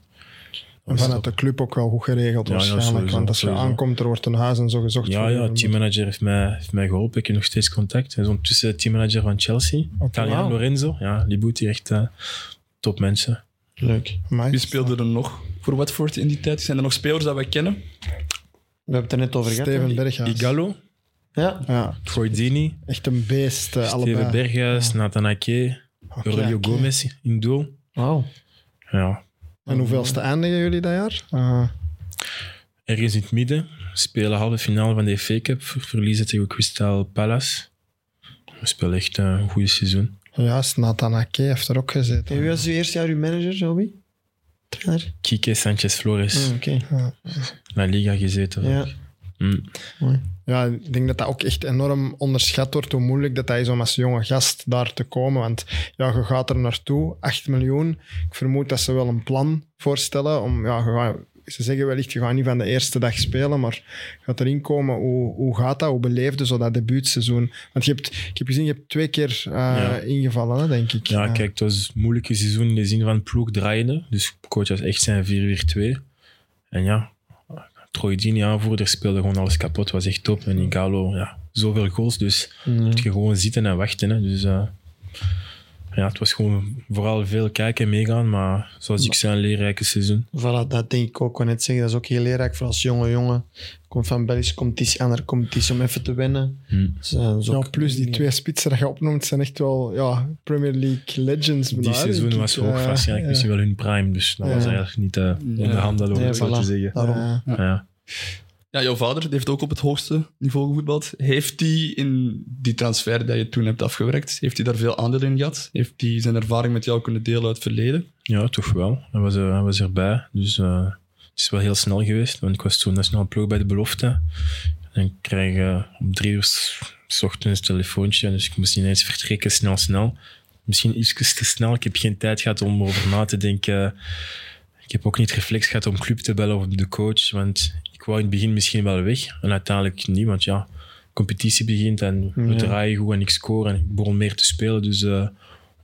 C: En vanuit de club ook wel goed geregeld
D: Ja, ja,
C: waarschijnlijk.
D: sowieso,
C: want als je
D: sowieso.
C: aankomt, er wordt een huis en zo gezocht.
D: Ja,
C: voor
D: ja, teammanager heeft mij, heeft mij geholpen. Ik heb nog steeds contact. Hij is ondertussen teammanager van Chelsea. Italiaan
B: wauw.
D: Lorenzo. Ja, Libuti, echt eh, top mensen.
B: Leuk.
C: Amai.
A: Wie speelde er nog voor Watford in die tijd? Zijn er nog spelers dat wij kennen?
B: We hebben het er net over gehad.
C: Steven? Berghuis.
D: Igalo,
B: Ja,
C: Ja,
D: Troy
C: echt een beest, eh,
D: Steven
C: allebei.
D: Berghuis, Nathan Ake, Aurelio. Gomez in doel.
B: wauw.
D: Ja,
C: En hoeveelste eindigen jullie dat jaar? Ah,
D: ergens in het midden. Spelen halve finale van de FA Cup. Ver- Verliezen tegen Crystal Palace. We spelen echt eh, een goede seizoen.
C: juist, Nathan Ake heeft er ook gezeten.
B: En wie was uw eerste jaar uw manager, Joby? Trainer?
D: Kike Sanchez Flores,
B: Ah, Oké.
D: La Liga gezeten.
B: Ja.
D: Mm.
C: Ja, ik denk dat dat ook echt enorm onderschat wordt hoe moeilijk dat, dat is om als jonge gast daar te komen. Want ja, je gaat er naartoe, 8 miljoen. Ik vermoed dat ze wel een plan voorstellen. Om, ja, gaat- ze zeggen wellicht, je gaat niet van de eerste dag spelen, maar je gaat erin komen. Hoe, hoe gaat dat? Hoe beleefde zo dat debuutseizoen? Want je hebt, ik heb gezien, je hebt twee keer eh,
D: Ja.
C: ingevallen, hè, denk ik.
D: Ja, kijk, het was een moeilijke seizoen in de zin van ploeg draaiende. Dus coach was echt zijn 4-4-2. En ja, Troy Dini aanvoerder speelde gewoon alles kapot. was echt top. En Igalo, ja, zoveel goals. Dus moet je gewoon zitten en wachten. Hè. Dus eh, ja, het was gewoon vooral veel kijken en meegaan. Maar zoals ik zei, een leerrijke seizoen.
B: Voilà, dat denk ik ook. Ik net zeggen, dat is ook heel leerrijk voor als jonge jongen. Komt van Belgische competitie, andere competitie om even te winnen.
D: Hm.
B: Dus, eh,
C: Ja, plus die twee spitsen dat je opnoemt zijn echt wel ja, Premier League legends.
D: Die seizoen was
C: ik.
D: ook
C: Eh,
D: waarschijnlijk
C: ja.
D: misschien wel hun prime. Dus dat was eigenlijk niet uh,
A: Ja.
D: onderhandelen, om
B: Nee,
D: het zo te
B: voilà.
D: zeggen.
C: Ja.
D: Ja.
A: Jouw vader die heeft ook op het hoogste niveau gevoetbald. Heeft hij in die transfer die je toen hebt afgewerkt, heeft hij daar veel aandeel in gehad? Heeft hij zijn ervaring met jou kunnen delen uit het verleden?
D: Ja, toch wel. Hij was, hij was erbij. Dus eh, het is wel heel snel geweest. Want ik was toen nationaal ploeg bij de belofte. En ik kreeg eh, om drie uur s ochtends een telefoontje. Dus ik moest ineens vertrekken, snel, snel. Misschien iets te snel. Ik heb geen tijd gehad om over na te denken. Ik heb ook niet reflex gehad om club te bellen of de coach. Want ik wou in het begin misschien wel weg. En uiteindelijk niet. Want ja, competitie begint en we
B: Ja.
D: draaien goed en ik score. En ik begon meer te spelen. Dus eh,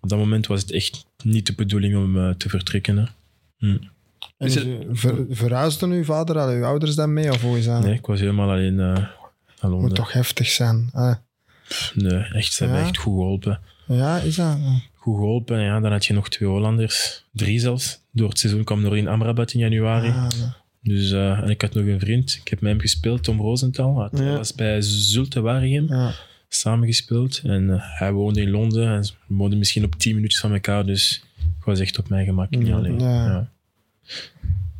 D: op dat moment was het echt niet de bedoeling om eh, te vertrekken. Hè. Hm.
C: En
A: het-
C: ver, verhuisden uw vader, hadden uw ouders dan mee? Of hoe is dat?
D: Nee, ik was helemaal alleen eh naar Londen.
C: Moet toch heftig zijn.
D: Nee, echt, ze hebben echt goed geholpen.
C: ja, is dat?
D: Goed geholpen. En ja, dan had je nog twee Hollanders. Drie zelfs. Door het seizoen kwam er in Amrabat in januari.
C: Ah,
D: Dus, eh, en ik had nog een vriend. Ik heb met hem gespeeld, Tom Rosenthal. Hij
B: Ja.
D: was bij Zulte Waregem
C: ja.
D: samen gespeeld. En eh, hij woonde in Londen. En we woonden misschien op tien minuutjes van elkaar. Dus ik was echt op mijn gemak. Niet
B: Ja.
D: alleen.
C: Ja.
D: Ja.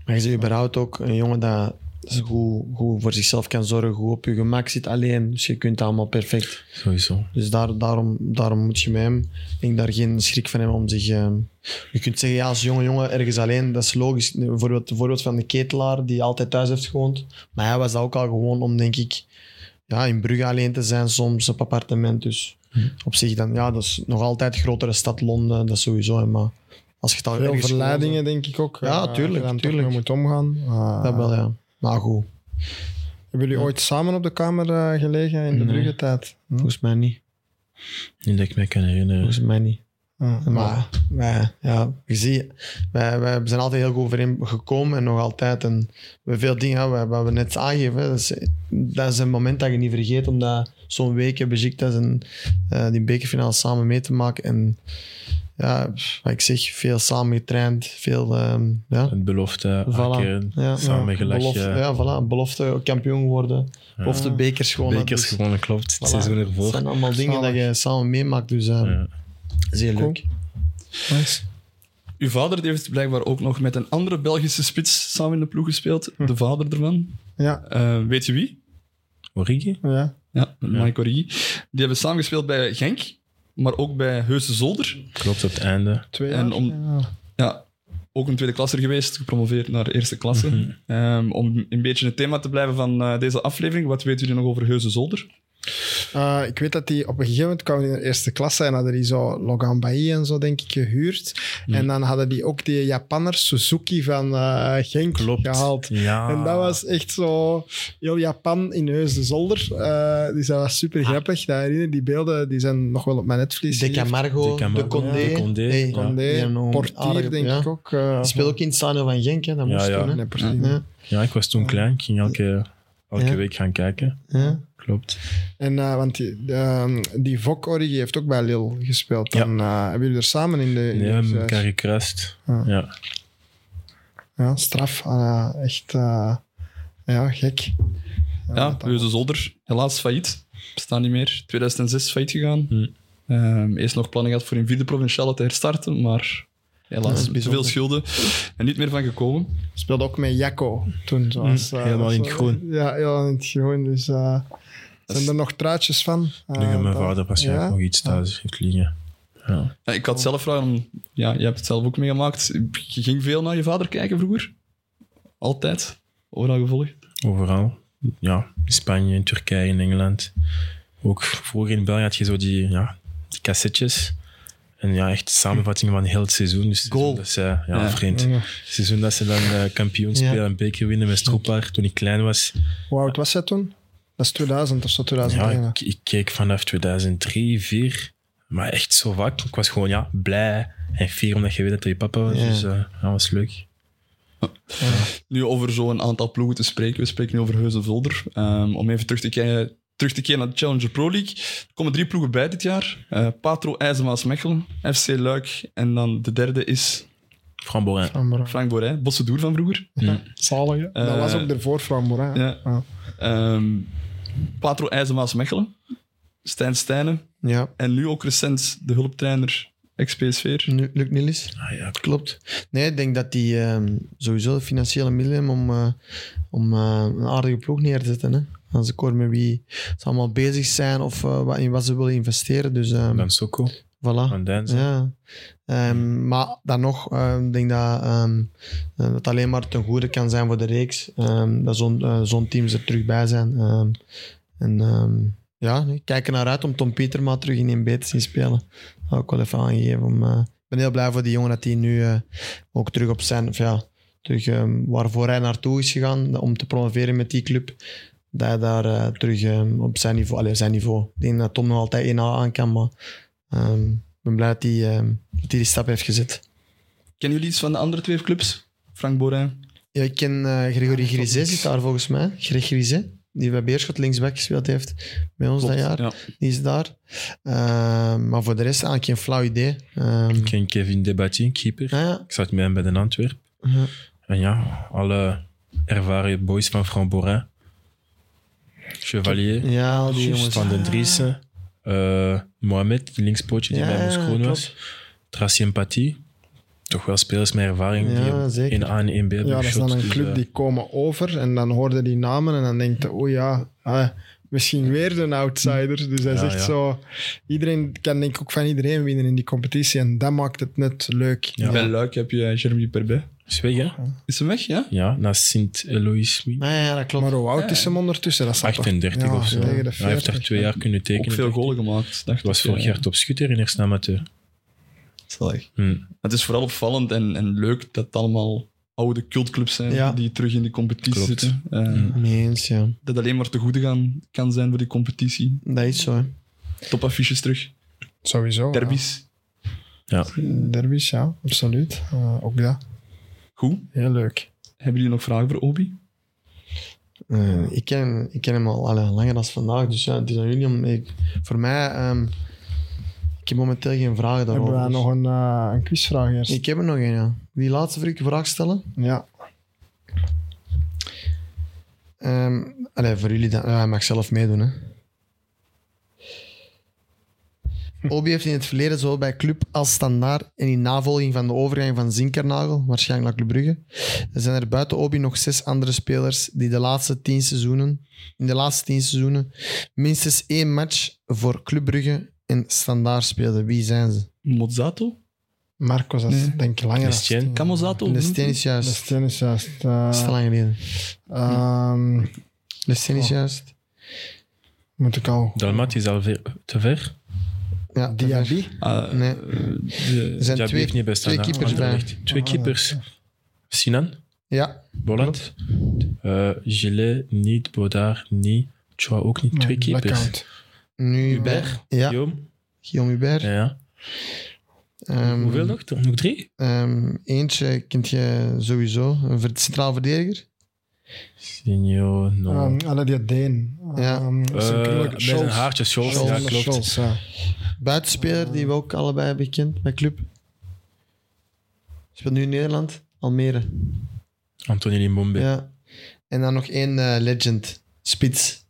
B: Maar je ziet überhaupt ook een jongen dat zo goed, goed voor zichzelf kan zorgen, goed op je gemak zit alleen. Dus je kunt het allemaal perfect.
D: Sowieso.
B: Dus daar, daarom, daarom moet je met hem, ik denk daar geen schrik van hebben om zich... eh, je kunt zeggen, ja, als jonge jongen ergens alleen, dat is logisch. Bijvoorbeeld het voorbeeld van de ketelaar die altijd thuis heeft gewoond. Maar hij was dat ook al gewoon om, denk ik, ja, in Brugge alleen te zijn soms, op appartement. Dus op zich dan, ja, dat is nog altijd een grotere stad, Londen, dat sowieso. hè, Maar als je het al
C: Veel verleidingen, denk ik ook.
B: Ja,
C: eh,
B: tuurlijk, tuurlijk.
C: moet omgaan. Ah,
B: Dat wel, ja. Maar goed,
C: Hebben jullie ooit samen op de kamer eh, gelegen in de
B: Nee.
C: Brugge-tijd? Hm?
B: volgens mij niet.
D: Niet dat ik me kan herinneren.
B: Volgens mij niet.
C: Ah,
B: Maar wij, ja, je ziet, wij, wij zijn altijd heel goed overeen gekomen en nog altijd. En we hebben veel dingen, wat we net aangeven, dat is, dat is een moment dat je niet vergeet, omdat zo'n week hebben Besiktas en eh, die bekerfinale samen mee te maken. En ja, wat ik zeg, veel samen getraind, veel, ehm, ja.
D: Het belofte,
B: Voilà. Ja,
D: samen
B: ja, belofte, ja, voilà, belofte kampioen geworden, belofte bekers gewonnen.
D: Bekers
B: dus,
D: gewonnen, klopt. Het
B: voilà.
D: seizoen ervoor.
B: zijn allemaal dingen
C: Zalig.
B: dat je samen meemaakt, dus eh,
D: Ja.
B: zeer
C: Cool.
B: leuk.
C: nice.
A: Uw vader die heeft blijkbaar ook nog met een andere Belgische spits samen in de ploeg gespeeld. De vader ervan.
C: Ja,
A: Eh, weet je wie?
D: Origi?
C: ja.
A: Ja, Mike Origi. Die hebben samen gespeeld bij Genk, maar ook bij Heuse Zolder.
D: Klopt, op het einde.
C: Twee
A: En om-
C: Ja.
A: Ja, ook een tweede klasser geweest, gepromoveerd naar eerste klasse.
D: Mhm.
A: Ehm, om een beetje het thema te blijven van eh, deze aflevering, wat weten jullie nog over Heuse Zolder?
C: Eh, ik weet dat die op een gegeven moment kwam in de eerste klasse en hadden die zo Logan Bailly en zo, denk ik, gehuurd. En dan hadden die ook die Japanner Suzuki van eh, Genk
D: Klopt.
C: gehaald.
D: Ja.
C: En dat was echt zo heel Japan in Heus de Zolder. Eh, dus dat was super grappig. Dat herinner, die beelden die zijn nog wel op mijn netvlies.
B: De. Camargo,
D: De
B: de Condé.
D: ja, de Condé.
B: Hey.
C: Condé, Portier,
B: aardig-
C: denk
B: ja.
C: ik ook.
B: Die speelt ook in het stadion van Genk, hè. dat
D: Ja,
B: moest
D: ja.
B: toen, hè.
C: Nee.
B: Ja,
D: ja, ik was toen klein. Ik ging elke, elke
B: Ja.
D: week gaan kijken.
B: ja.
D: Klopt.
C: En uh, want die, uh, die Vok Origi heeft ook bij Lille gespeeld.
D: Ja.
C: Dan uh, hebben jullie er samen in de. In de
D: elkaar gekruist.
C: Ja.
D: Ja.
C: Ja, straf. Uh, echt uh, ja, gek.
A: Ja, Heuse Zolder, helaas failliet. Bestaan niet meer. 2006 failliet gegaan.
D: Hm.
A: Ehm, eerst nog plannen gehad voor in vierde provinciale te herstarten, maar
B: Ja,
A: helaas te
B: bijzonder.
A: veel schulden en niet meer van gekomen.
C: Speelde ook met Jacco toen. Zoals, uh,
D: helemaal in het groen.
C: Ja, helemaal in het groen. Dus uh, zijn er nog truitjes van? Uh,
D: Nu gaat mijn vader waarschijnlijk
C: ja?
D: nog iets thuis heeft liggen. Ja.
A: Ja, ik had zelf vragen, om- ja, je hebt het zelf ook meegemaakt. Je ging veel naar je vader kijken vroeger? Altijd? Overal gevolgd?
D: Overal. Ja, in Spanje, in Turkije, in Engeland. Ook vroeger in België had je zo die, ja, die cassettes. En ja, echt samenvattingen van heel het seizoen. Dus het
B: Goal.
D: seizoen dat ze, ja,
A: Ja.
D: vriend.
C: Ja.
D: Het seizoen dat ze dan eh, kampioen
B: Ja.
D: spelen en beker winnen met Stroepaar toen ik klein was.
C: Hoe oud was hij toen? Dat is 2000 of zo,
D: Ja,
C: 2001.
D: ik, ik keek vanaf 2003, 2004. Maar echt zo vaak. Ik was gewoon ja, blij en fier omdat je weet dat je papa was.
B: Ja.
D: Dus eh, ja, dat was leuk.
A: Nu over zo'n aantal ploegen te spreken. We spreken nu over Heuse Zolder. Ehm, om even terug te, kijken, terug te keren naar de Challenger Pro League. Er komen drie ploegen bij dit jaar. Eh, Patro IJzermaas Mechelen, FC Luik en dan de derde is
D: Framborin.
C: Van
A: Frank Borij, Bossedoer van vroeger.
C: Zalig, hè? Dat
A: Eh,
C: was ook ervoor Morin.
A: Ja.
C: Ja.
A: Ehm, Patro IJzermaas Mechelen, Stijn Stijnen
B: Ja,
A: en nu ook recent de hulptrainer ex-PSV.
B: Nu- Luc Nilis.
D: Ah, ja,
B: Klopt. Nee, ik denk dat die ehm, sowieso de financiële middelen hebben om, eh, om eh, een aardige ploeg neer te zetten. Hè. Als ik hoor met wie ze allemaal bezig zijn of eh, wat- in wat ze willen investeren. Dus ehm,
D: Dan Soko,
B: voilà.
D: van Denzen.
B: Ja. Ehm, maar dan nog, ehm, ik denk dat ehm, eh, het alleen maar ten goede kan zijn voor de reeks. dat zo'n eh, zo'n teams er terug bij zijn. En ja, ik kijk er naar uit om Tom Pieterma terug in 1B te zien spelen. Dat wil ik wel even aangeven. Om, eh, ik ben heel blij voor die jongen dat hij nu ook terug op zijn... Of ja, terug waarvoor hij naartoe is gegaan om te promoveren met die club. Dat hij daar terug op zijn niveau... Allee, zijn niveau. Ik denk dat Tom nog altijd 1A aan kan, maar... ben blij dat hij, ehm, hij die stap heeft gezet.
A: Kennen jullie iets van de andere twee clubs? Frank Borijn.
B: Ja, ik ken eh Gregory Grizet, zit daar volgens mij. Greg Grizet, die bij Beerschot linksback gespeeld heeft bij ons dat jaar.
A: Ja.
B: Die is daar. Ehm, maar voor de rest eigenlijk geen flauw idee. Ehm,
D: Ik ken Kevin Debati, keeper.
B: ah ja,
D: Ik zat met hem bij de Antwerp.
B: ja.
D: En ja, alle ervaren boys van Framborin. Chevalier,
B: ja, die jongens.
D: Van den Driessen. Eh Mohamed, die linkspootje die
B: Ja,
D: bij ons groen was. Tracy Empathie. Toch wel spelers met ervaring
B: Ja,
D: die in A en 1B hebben
C: Ja, dat is dan een
D: Dus,
C: club
D: eh,
C: die komen over en dan hoorde die namen en dan denkt oh ja, ah, misschien weer een outsider. Dus
D: Ja,
C: echt
D: ja.
C: zo... Iedereen kan denk ik ook van iedereen winnen in die competitie en dat maakt het net leuk.
D: Ja.
A: Bij Luik heb je Jeremy Perbet.
D: Is weg, hè?
A: Is hem weg, ja?
D: Ja, naar Sint-Eloïs.
B: Ah, ja, dat klopt.
C: Maar hoe oud is hem ondertussen? Dat zal toch-
D: 38
C: ja,
D: of zo.
C: de
D: Hij heeft
C: 40.
D: daar twee jaar kunnen tekenen.
A: Ook veel golen gemaakt. Dacht
D: Het was vorig jaar top schutter in eerste amateur.
A: zalig.
D: Hm.
A: Het is vooral opvallend en, en leuk dat het allemaal oude cultclubs zijn
B: Ja.
A: die terug in die competitie
D: Klopt.
A: zitten.
B: Eens, ja.
A: Dat alleen maar te goede gaan, kan zijn voor die competitie.
B: Dat is zo. hè.
A: Topaffiches terug.
C: Sowieso.
A: Derbies.
D: Ja.
C: Ja. Derbies, ja, absoluut. Eh, ook dat.
A: Goed.
C: Heel leuk.
A: Hebben jullie nog vragen voor Obi?
B: Eh, ik, ken, ik ken hem al allee, langer dan vandaag, dus ja, het is aan jullie om... Ik, voor mij... ehm, ik heb momenteel geen vragen daarover.
C: Hebben we
B: dus-
C: nog een, eh, een quizvraag eerst?
B: Ik heb er nog een, ja. Die laatste vraag- vraag stellen?
C: Ja.
B: Ehm allee, voor jullie dan. Ja, hij mag zelf meedoen. Hè. Obi heeft in het verleden zowel bij Club als Standaard en in navolging van de overgang van Zinkernagel, waarschijnlijk naar Club Brugge, zijn er buiten Obi nog zes andere spelers die de laatste tien seizoenen, in de laatste tien seizoenen minstens één match voor Club Brugge en Standaard speelden. Wie zijn ze?
A: Mozzato?
C: Marcos, dat is
A: Nee.
C: denk ik langer.
A: Camozato?
B: De Steen is juist.
C: is tennis juist.
B: Dat is te lang geleden.
C: ehm,
B: De Steen is
C: Oh.
B: juist.
C: Moet ik al...
D: Dalmat is al ver- te ver.
B: Ja,
C: Diaby?
A: Ah,
B: Nee.
A: eh, de-
B: Er zijn
D: Diaby
B: twee,
D: heeft niet best
B: twee keepers bij.
D: Anderlecht. Twee
C: Ah,
D: keepers. Sinan,
B: Ja,
D: Bolland, eh Gillet niet, Bodard niet, Choa ook niet. Twee
C: Nee,
D: keepers.
B: nu...
D: Hubert,
B: Ja,
D: Guillaume.
B: Guillaume Hubert.
D: Ja, ja.
B: Ehm,
D: Hoeveel nog? Nog drie?
B: ehm, eentje kent je sowieso, een centraal verdediger.
D: Signo, no.
C: Um, alle die Deen.
B: Ja.
C: Um,
D: Eh, met zijn
C: Scholz.
D: haartje, Scholz,
C: Scholz,
D: ja, klopt.
C: Scholz, ja.
B: Buitenspeler die we ook allebei hebben gekend bij club. Speelt nu in Nederland, Almere.
D: Anthony Limbombe.
B: Ja. En dan nog één eh, legend, Spits.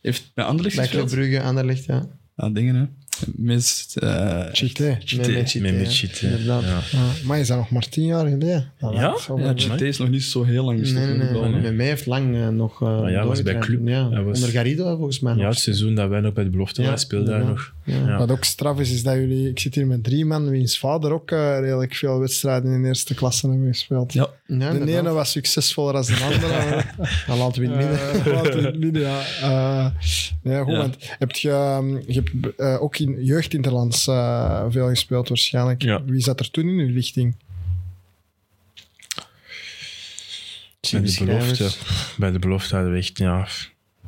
A: Heeft bij Anderlecht
B: Bij Club? Brugge, Anderlecht, ja.
A: Ah, dingen, hè. Mist... eh,
C: Chité.
A: Chité.
B: Met Chité,
D: Met. Chité,
B: Inderdaad.
D: Ja.
C: Ja, maar is dat nog maar tien jaar geleden?
D: Ja?
C: dat is wel
A: ja,
C: wel-
A: Chité is nog niet zo heel lang
B: Nee,
A: gestopt
B: nee, nee. Met mij heeft lang eh, nog uh,
D: Ah ja, was bij Club.
B: Ja.
D: Was-
B: Onder Garrido volgens mij
D: Ja,
B: nog.
D: het seizoen dat wij nog bij de belofte waren, speelde hij
B: inderdaad.
D: nog.
B: Ja.
D: Ja.
C: Wat ook straf is, is dat jullie... Ik zit hier met drie man, wiens vader ook redelijk veel wedstrijden in de eerste klasse hebben gespeeld.
A: Ja.
B: Ja,
C: de
B: inderdaad.
C: ene was succesvoller dan de andere.
B: Dan laten we in het midden.
C: laten we in het midden, ja. Eh, nee, goed,
A: Ja.
C: want heb je, ehm, je hebt ook in jeugdinterlands eh, veel gespeeld waarschijnlijk.
D: Ja.
C: Wie zat er toen in uw lichting?
D: Bij de belofte, bij de belofte hadden we echt, ja,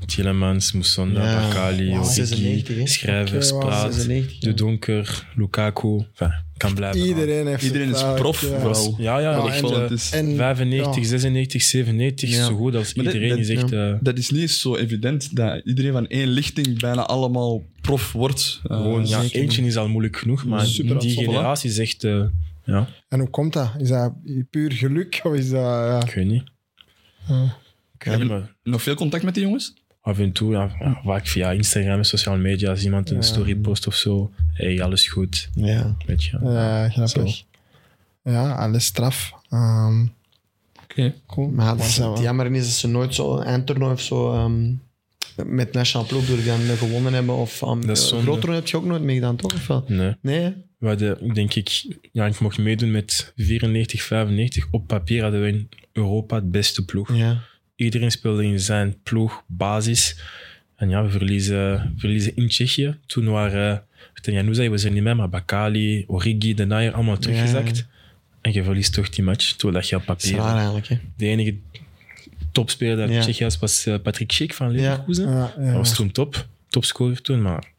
D: Tielemans, Moussonda,
B: Ja.
D: Bakali,
B: Wow.
D: Origi,
B: 96, hè?
D: Schrijvers,
C: Oké, wow.
D: Praat,
B: 96,
D: De. Donker, Lukaku. Enfin, kan blijven.
C: Iedereen heeft
A: Iedereen is prof,
C: eh,
A: vooral.
D: Ja, ja,
C: Ja,
D: echt,
C: en,
D: eh,
A: het is,
C: en-
D: 95,
C: ja.
D: 96, 97,
B: Ja.
D: zo goed als
A: Maar
D: iedereen
A: dat-
D: is echt...
B: ja.
D: eh,
A: dat is niet zo evident dat iedereen van één lichting bijna allemaal prof wordt. Eh,
D: gewoon, ja, eentje is al moeilijk genoeg, maar
C: Super
D: die generatie is echt... eh, ja,
C: En hoe komt dat? Is dat puur geluk? Of is dat... ja,
D: ik weet niet. niet, maar
A: Nog veel contact met die jongens?
D: Af en toe, ja, ja, vaak via Instagram en sociale media, als iemand een
C: Ja.
D: story post of zo, hey, alles goed,
B: Ja.
D: weet je.
C: ja, grappig. Ja, alles straf. Ehm,
A: Oké.
C: cool.
B: Maar het, jammer is dat ze nooit zo een eindtoernooi of zo ehm, met nationaal ploeg door gewonnen hebben. Of um,
D: Dat is zonde.
B: groot toernooi heb je ook nooit meegedaan, toch? Of wel?
D: Nee.
B: Nee?
D: We hadden, denk ik, ja, ik mocht meedoen met 94, 95. Op papier hadden we in Europa het beste ploeg.
B: Ja.
D: Iedereen speelde in zijn ploeg, basis. En ja, we verliezen, verliezen in Tsjechië. Toen waren Januzaj was er niet mee, maar Bakali, Origi, De Nayer, allemaal teruggezakt.
B: Ja.
D: En je verliest toch die match, terwijl dat je op
B: Dat is
D: papier...
B: raar eigenlijk, hè?
D: De enige topspeler dat
B: Ja.
D: Tsjechië was, was eh, Patrick Schick van Leverkusen.
C: ja, ja.
D: Dat was toen top, topscorer toen, maar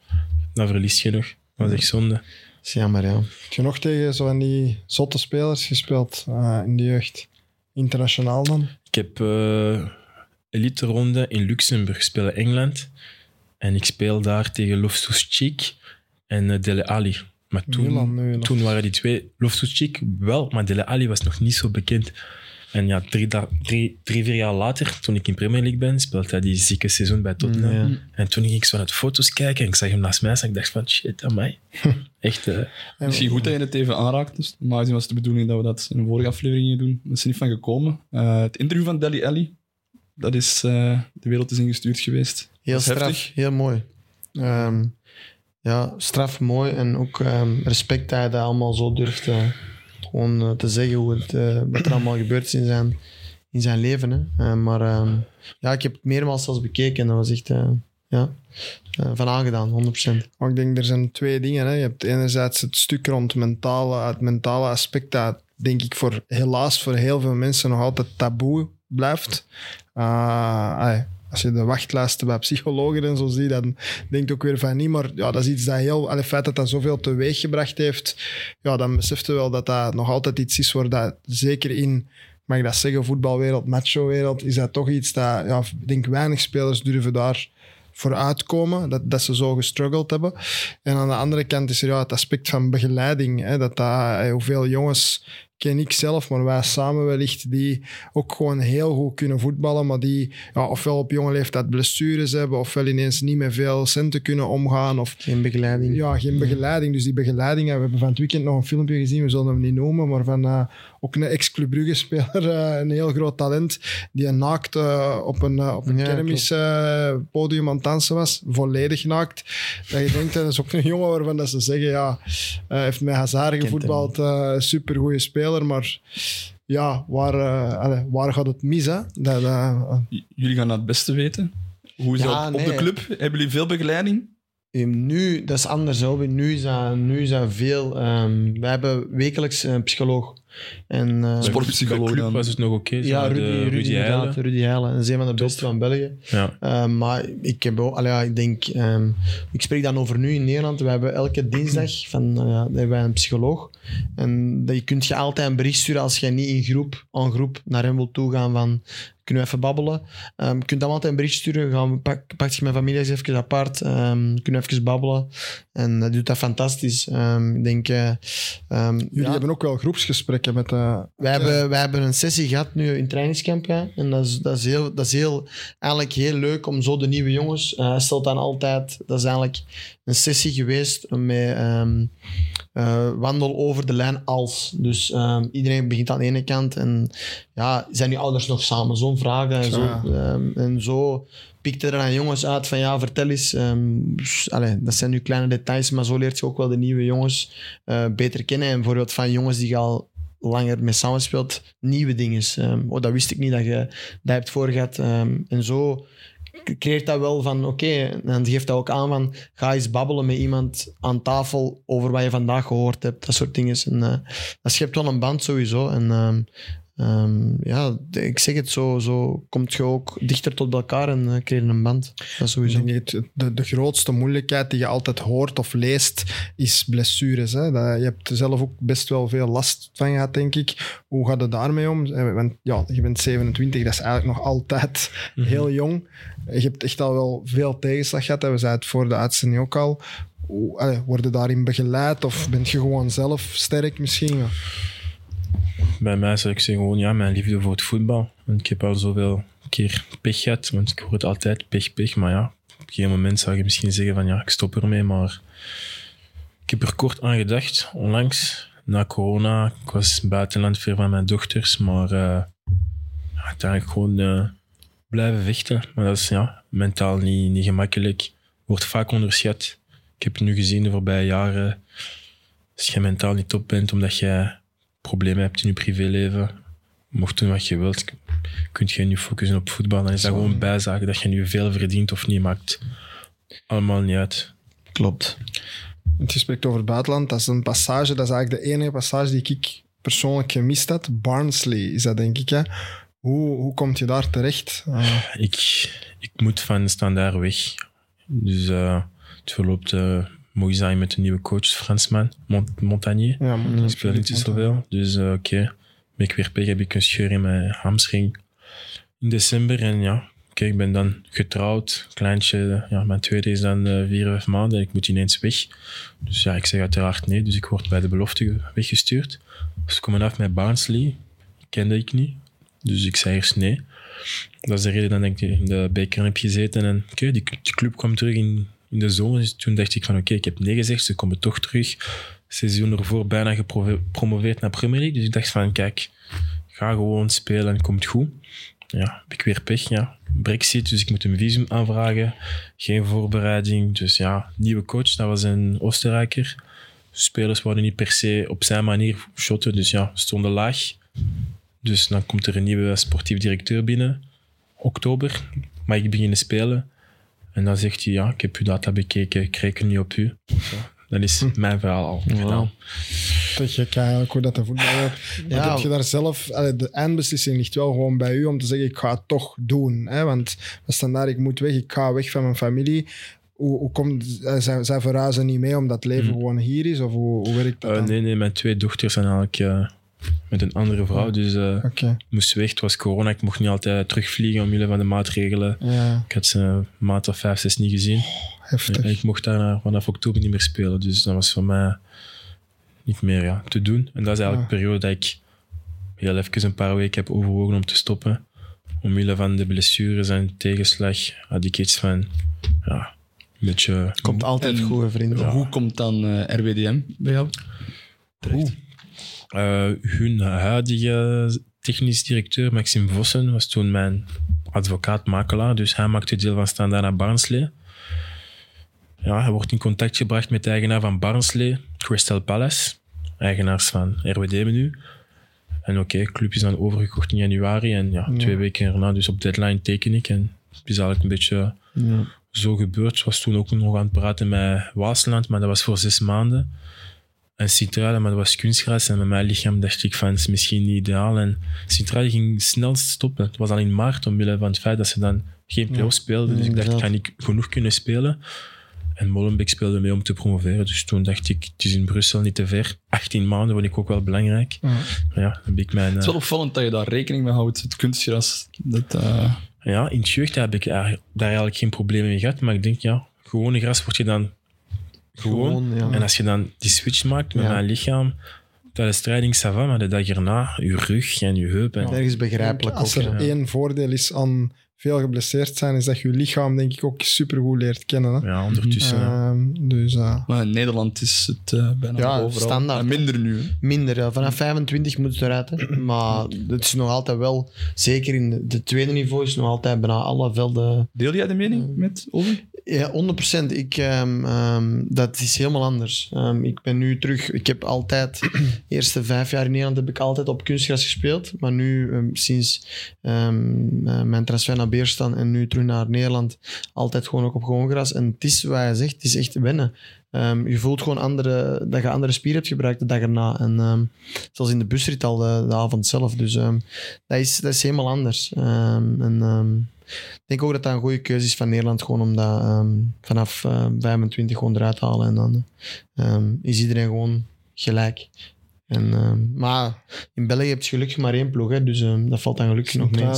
D: dan verlies je nog. Dat was echt zonde.
B: Dat is jammer, ja.
C: Heb je nog tegen zo van die zotte spelers gespeeld eh, in de jeugd? Internationaal dan?
D: Ik heb eh elite ronde in Luxemburg spelen Engeland. En ik speel daar tegen Loftus-Cheek en eh, Dele Alli. Maar toen,
C: Milan
D: waren die twee, Loftus-Cheek wel, maar Dele Alli was nog niet zo bekend. En ja, drie, da- drie, drie, vier jaar later, toen ik in Premier League ben, speelde hij die zieke seizoen bij Tottenham.
B: Ja.
D: En toen ging ik zo naar de foto's kijken en ik zag hem naast mij en ik dacht van, shit, aan mij. Echt, eh,
C: En-
A: Misschien goed dat je het even aanraakt. Dus normaal gezien was het de bedoeling dat we dat in een vorige aflevering doen. Dat is er niet van gekomen. Eh, het interview van Deli Alli, dat is eh, de wereld is ingestuurd geweest.
B: Heel straf,
A: heftig.
B: heel mooi. Ehm, ja, straf, mooi. En ook ehm, respect dat hij dat allemaal zo durft gewoon eh, te zeggen hoe het, eh, wat er allemaal gebeurd in zijn, in zijn leven. Hè. Eh, maar ehm, ja, ik heb het meermaals zelfs bekeken en dat was echt ja, van aangedaan, 100%.
C: Maar ik denk, er zijn twee dingen. Hè. Je hebt enerzijds het stuk rond mentale, het mentale aspect dat, denk ik, voor, helaas voor heel veel mensen nog altijd taboe blijft. Ah, als je de wachtlijsten bij psychologen en zo ziet, dan denk ook weer van niet. Maar ja, dat is iets dat heel... Het feit dat dat zoveel teweeg gebracht heeft, ja, dan beseft je wel dat dat nog altijd iets is waar dat zeker in... Mag ik dat zeggen, voetbalwereld, macho-wereld, is dat toch iets dat, ja, ik denk weinig spelers durven daar voor uitkomen, dat, dat ze zo gestruggeld hebben. En aan de andere kant is er ja, het aspect van begeleiding. Hè, dat dat, eh, hoeveel jongens ken ik zelf, maar wij samen wellicht, die ook gewoon heel goed kunnen voetballen, maar die ja, ofwel op jonge leeftijd blessures hebben, ofwel ineens niet met veel centen kunnen omgaan, of
B: Geen begeleiding.
C: ja, geen begeleiding. Dus die begeleiding, we hebben van het weekend nog een filmpje gezien, we zullen hem niet noemen, maar van eh, ook een ex-Club Brugge-speler, eh, een heel groot talent, die een naakt eh, op een, op een
B: Ja,
C: kermis eh, podium aan het dansen was, volledig naakt. Dat je denkt, dat is ook een jongen waarvan dat ze zeggen, ja, hij heeft met Hazard gevoetbald, supergoeie speler, maar ja, waar, eh, allee, waar gaat het mis? Hè? Dat, eh,
A: Jullie gaan dat het beste weten. Hoe is
B: Ja,
A: dat op
B: nee.
A: de club? Hebben jullie veel begeleiding?
B: Nu, dat is anders. Nu, is dat, nu is dat veel. ehm we hebben wekelijks een psycholoog. En, eh,
A: Sportpsycholoog
D: club
A: dan.
D: was het nog oké.
B: ja, Rudy,
D: eh,
B: Rudy,
D: Rudy.
B: Rudy. Dat is een van de beste van België.
D: Ja.
B: Uh, maar ik heb ook, allee, ja, ik denk, ehm, ik spreek dan over nu in Nederland. We hebben elke dinsdag van, uh, ja, hebben wij een psycholoog. En dat je kunt je altijd een bericht sturen als jij niet in groep, aan groep naar hem wilt toegaan van kunnen we even babbelen. Um, je kunt dan altijd een bericht sturen. Gaan we, pak, pak je mijn familie eens even apart. Um, kunnen we even babbelen. En dat doet dat fantastisch. Um, ik denk... Uh,
C: Jullie ja. hebben ook wel groepsgesprekken met... Uh,
B: wij, hebben, wij hebben een sessie gehad nu in trainingskamp. Ja. En dat is, dat, is heel, dat is heel, eigenlijk heel leuk om zo de nieuwe jongens... Hij uh, stelt dan altijd... Dat is eigenlijk een sessie geweest met... Um, uh, wandel over de lijn als. Dus um, iedereen begint aan de ene kant. En ja, zijn die ouders nog samen? Zo'n vragen. En, zo, um, en zo pikte er dan jongens uit van ja, vertel eens. Allez, dat zijn nu kleine details, maar zo leert je ook wel de nieuwe jongens uh, beter kennen. En bijvoorbeeld van jongens die je al langer mee samenspeelt, nieuwe dingen. Oh, dat wist ik niet dat je dat hebt voorgehad. En zo creëert dat wel van oké, en geeft dat ook aan van ga eens babbelen met iemand aan tafel over wat je vandaag gehoord hebt, dat soort dingen. En, uh, dat schept wel een band sowieso. En um, um, ja, ik zeg het zo, zo komt je ook dichter tot elkaar en uh, creëer een band. Dat sowieso.
C: De, de grootste moeilijkheid die je altijd hoort of leest, is blessures. Hè? Dat, je hebt er zelf ook best wel veel last van gehad, denk ik. Hoe gaat het daarmee om? Want ja, je bent 27, dat is eigenlijk nog altijd mm -hmm. heel jong. Je hebt echt al wel veel tegenslag gehad. Hè? We zeiden het voor de uitzending ook al. Word je daarin begeleid of ben je gewoon zelf sterk misschien? Ja?
D: Bij mij zou ik zeggen gewoon ja, mijn liefde voor het voetbal. Ik heb al zoveel keer pech gehad, want ik hoor het altijd pech, pech. Maar ja, op een gegeven moment zou je misschien zeggen van ja, ik stop ermee. Maar ik heb er kort aan gedacht, onlangs, na corona. Ik was buitenland ver van mijn dochters, maar uh, uiteindelijk gewoon uh, blijven vechten. Maar dat is ja, mentaal niet, niet gemakkelijk. Wordt vaak onderschat. Ik heb nu gezien de voorbije jaren, als je mentaal niet top bent, omdat je problemen hebt in je privéleven, mocht doen wat je wilt, kunt je nu focussen op voetbal. Dan is dat gewoon bijzaken dat je nu veel verdient of niet, maakt allemaal niet uit.
B: Klopt.
C: Het gesprek over het buitenland, dat is een passage, dat is eigenlijk de enige passage die ik persoonlijk gemist had. Barnsley is dat, denk ik. Hè? Hoe, hoe kom je daar terecht?
D: Uh. Ik, ik moet van standaard weg. Dus uh, het verloopt uh, mooi zijn met een nieuwe coach, Fransman, Mont Montagnier.
C: Ja,
D: Ik speel niet zoveel. Dus uh, oké, okay. ben ik weer pech, heb ik een scheur in mijn hamstring in december. En ja, oké, okay, ik ben dan getrouwd. Kleintje, ja, mijn tweede is dan uh, vier, vijf maanden en ik moet ineens weg. Dus ja, ik zeg uiteraard nee. Dus ik word bij de belofte weggestuurd. Dus komen af met Barnsley. Kende ik niet. Dus ik zei eerst nee. Dat is de reden dat ik in de beker heb gezeten. En oké, okay, die, die club kwam terug in, in de zomer. Toen dacht ik van oké, ik heb nee gezegd, ze komen toch terug. Seizoen ervoor bijna gepromoveerd naar Premier League. Dus ik dacht van kijk, ga gewoon spelen en komt goed. Ja, heb ik weer pech, ja. Brexit, dus ik moet een visum aanvragen. Geen voorbereiding. Dus ja, nieuwe coach, dat was een Oostenrijker. Spelers worden niet per se op zijn manier shotten, dus ja, stonden laag. Dus dan komt er een nieuwe sportief directeur binnen, oktober. Mag ik beginnen spelen? En dan zegt hij, ja, ik heb uw data bekeken, ik reken niet op u. Zo, dat is hm. mijn verhaal al
B: Wow.
D: gedaan.
C: Te gek eigenlijk hoe dat de voetbal werkt. Maar
B: Ja.
C: heb je daar zelf... De eindbeslissing ligt wel gewoon bij u om te zeggen, ik ga het toch doen. Hè? Want we staan daar, ik moet weg, ik ga weg van mijn familie. Hoe, hoe komt... eh, Zij, zij verhuizen niet mee omdat het leven
D: Hm.
C: gewoon hier is? Of hoe, hoe werkt dat
D: Eh,
C: dan?
D: nee, nee, mijn twee dochters zijn eigenlijk eh, met een andere vrouw. Dus eh ik moest weg, het was corona, ik mocht niet altijd terugvliegen omwille van de maatregelen.
C: ja,
D: Ik had ze een maand of vijf, zes niet gezien.
C: heftig.
D: En ik mocht daarna vanaf oktober niet meer spelen. Dus dat was voor mij niet meer ja, te doen. En dat is eigenlijk
C: Ja.
D: de periode dat ik heel even een paar weken heb overwogen om te stoppen. Omwille van de blessures en tegenslag had ik iets van, ja, een beetje...
B: Komt altijd
A: En-
B: goed, hè, vrienden.
A: Hoe komt dan eh, RWDM bij jou?
D: Eh, hun huidige technisch directeur, Maxime Vossen, was toen mijn advocaat-makelaar. Dus hij maakte deel van Standaard naar Barnsley. Ja, hij wordt in contact gebracht met de eigenaar van Barnsley, Crystal Palace. Eigenaars van RWD nu. En oké, de club is dan overgekocht in januari. En ja,
C: Ja.
D: twee weken erna, dus op deadline teken ik. En het is eigenlijk een beetje
B: Ja.
D: zo gebeurd. Ik was toen ook nog aan het praten met Waasland, maar dat was voor zes maanden. En Sint-Truiden, maar dat was kunstgras. En met mijn lichaam dacht ik van, het is misschien niet ideaal. En Sint-Truiden ging snel stoppen. Het was al in maart, omwille van het feit dat ze dan geen play-off speelden. Dus ik dacht, ik ga niet genoeg kunnen spelen. En Molenbeek speelde mee om te promoveren. Dus toen dacht ik, het is in Brussel niet te ver. 18 maanden vond ik ook wel belangrijk.
C: Ja.
D: Maar ja, dan heb ik mijn...
A: Het is
D: eh,
A: wel opvallend dat je daar rekening mee houdt, het kunstgras. Dat, eh,
D: Ja, in het jeugd heb ik eigenlijk- daar eigenlijk geen problemen mee gehad. Maar ik denk, ja, gewone gras word je dan gewoon.
B: Gewoon, ja.
D: En als je dan die switch maakt met
B: Ja.
D: mijn lichaam, tijdens strijding, ça va, maar de dag erna, je rug en je heup. En,
B: Ergens begrijpelijk ook.
C: Als er
B: ja.
C: één voordeel is aan veel geblesseerd zijn, is dat je je lichaam denk ik ook supergoed leert kennen. Hè?
D: Ja, ondertussen.
C: Ehm, dus eh,
A: maar in Nederland is het eh, bijna
B: Ja,
A: overal.
B: standaard,
A: En minder nu. hè.
B: Minder, ja. vanaf 25 moet het eruit. Hè. Maar het is nog altijd wel, zeker in de, de tweede niveau, is nog altijd bijna alle velden.
A: Deel jij de mening met Ovi?
B: Ja, 100%. Ik, ehm, ehm, dat is helemaal anders. Ehm, ik ben nu terug. Ik heb altijd, de eerste vijf jaar in Nederland heb ik altijd op kunstgras gespeeld. Maar nu, sinds eh, mijn transfer naar Beerstan en nu terug naar Nederland, altijd gewoon ook op gewoon gras. En het is wat je zegt, het is echt wennen. Je voelt gewoon andere, dat je andere spieren hebt gebruikt de dag erna. En zoals in de busrit al de, avond zelf. Dus dat, is, dat is helemaal anders. En ik denk ook dat dat een goede keuze is van Nederland, gewoon om dat ehm, vanaf eh, 25 gewoon eruit te halen. En dan ehm, is iedereen gewoon gelijk. En, ehm, maar in België heb je gelukkig maar één ploeg, hè, dus ehm, dat valt dan gelukkig nog mee. Ja.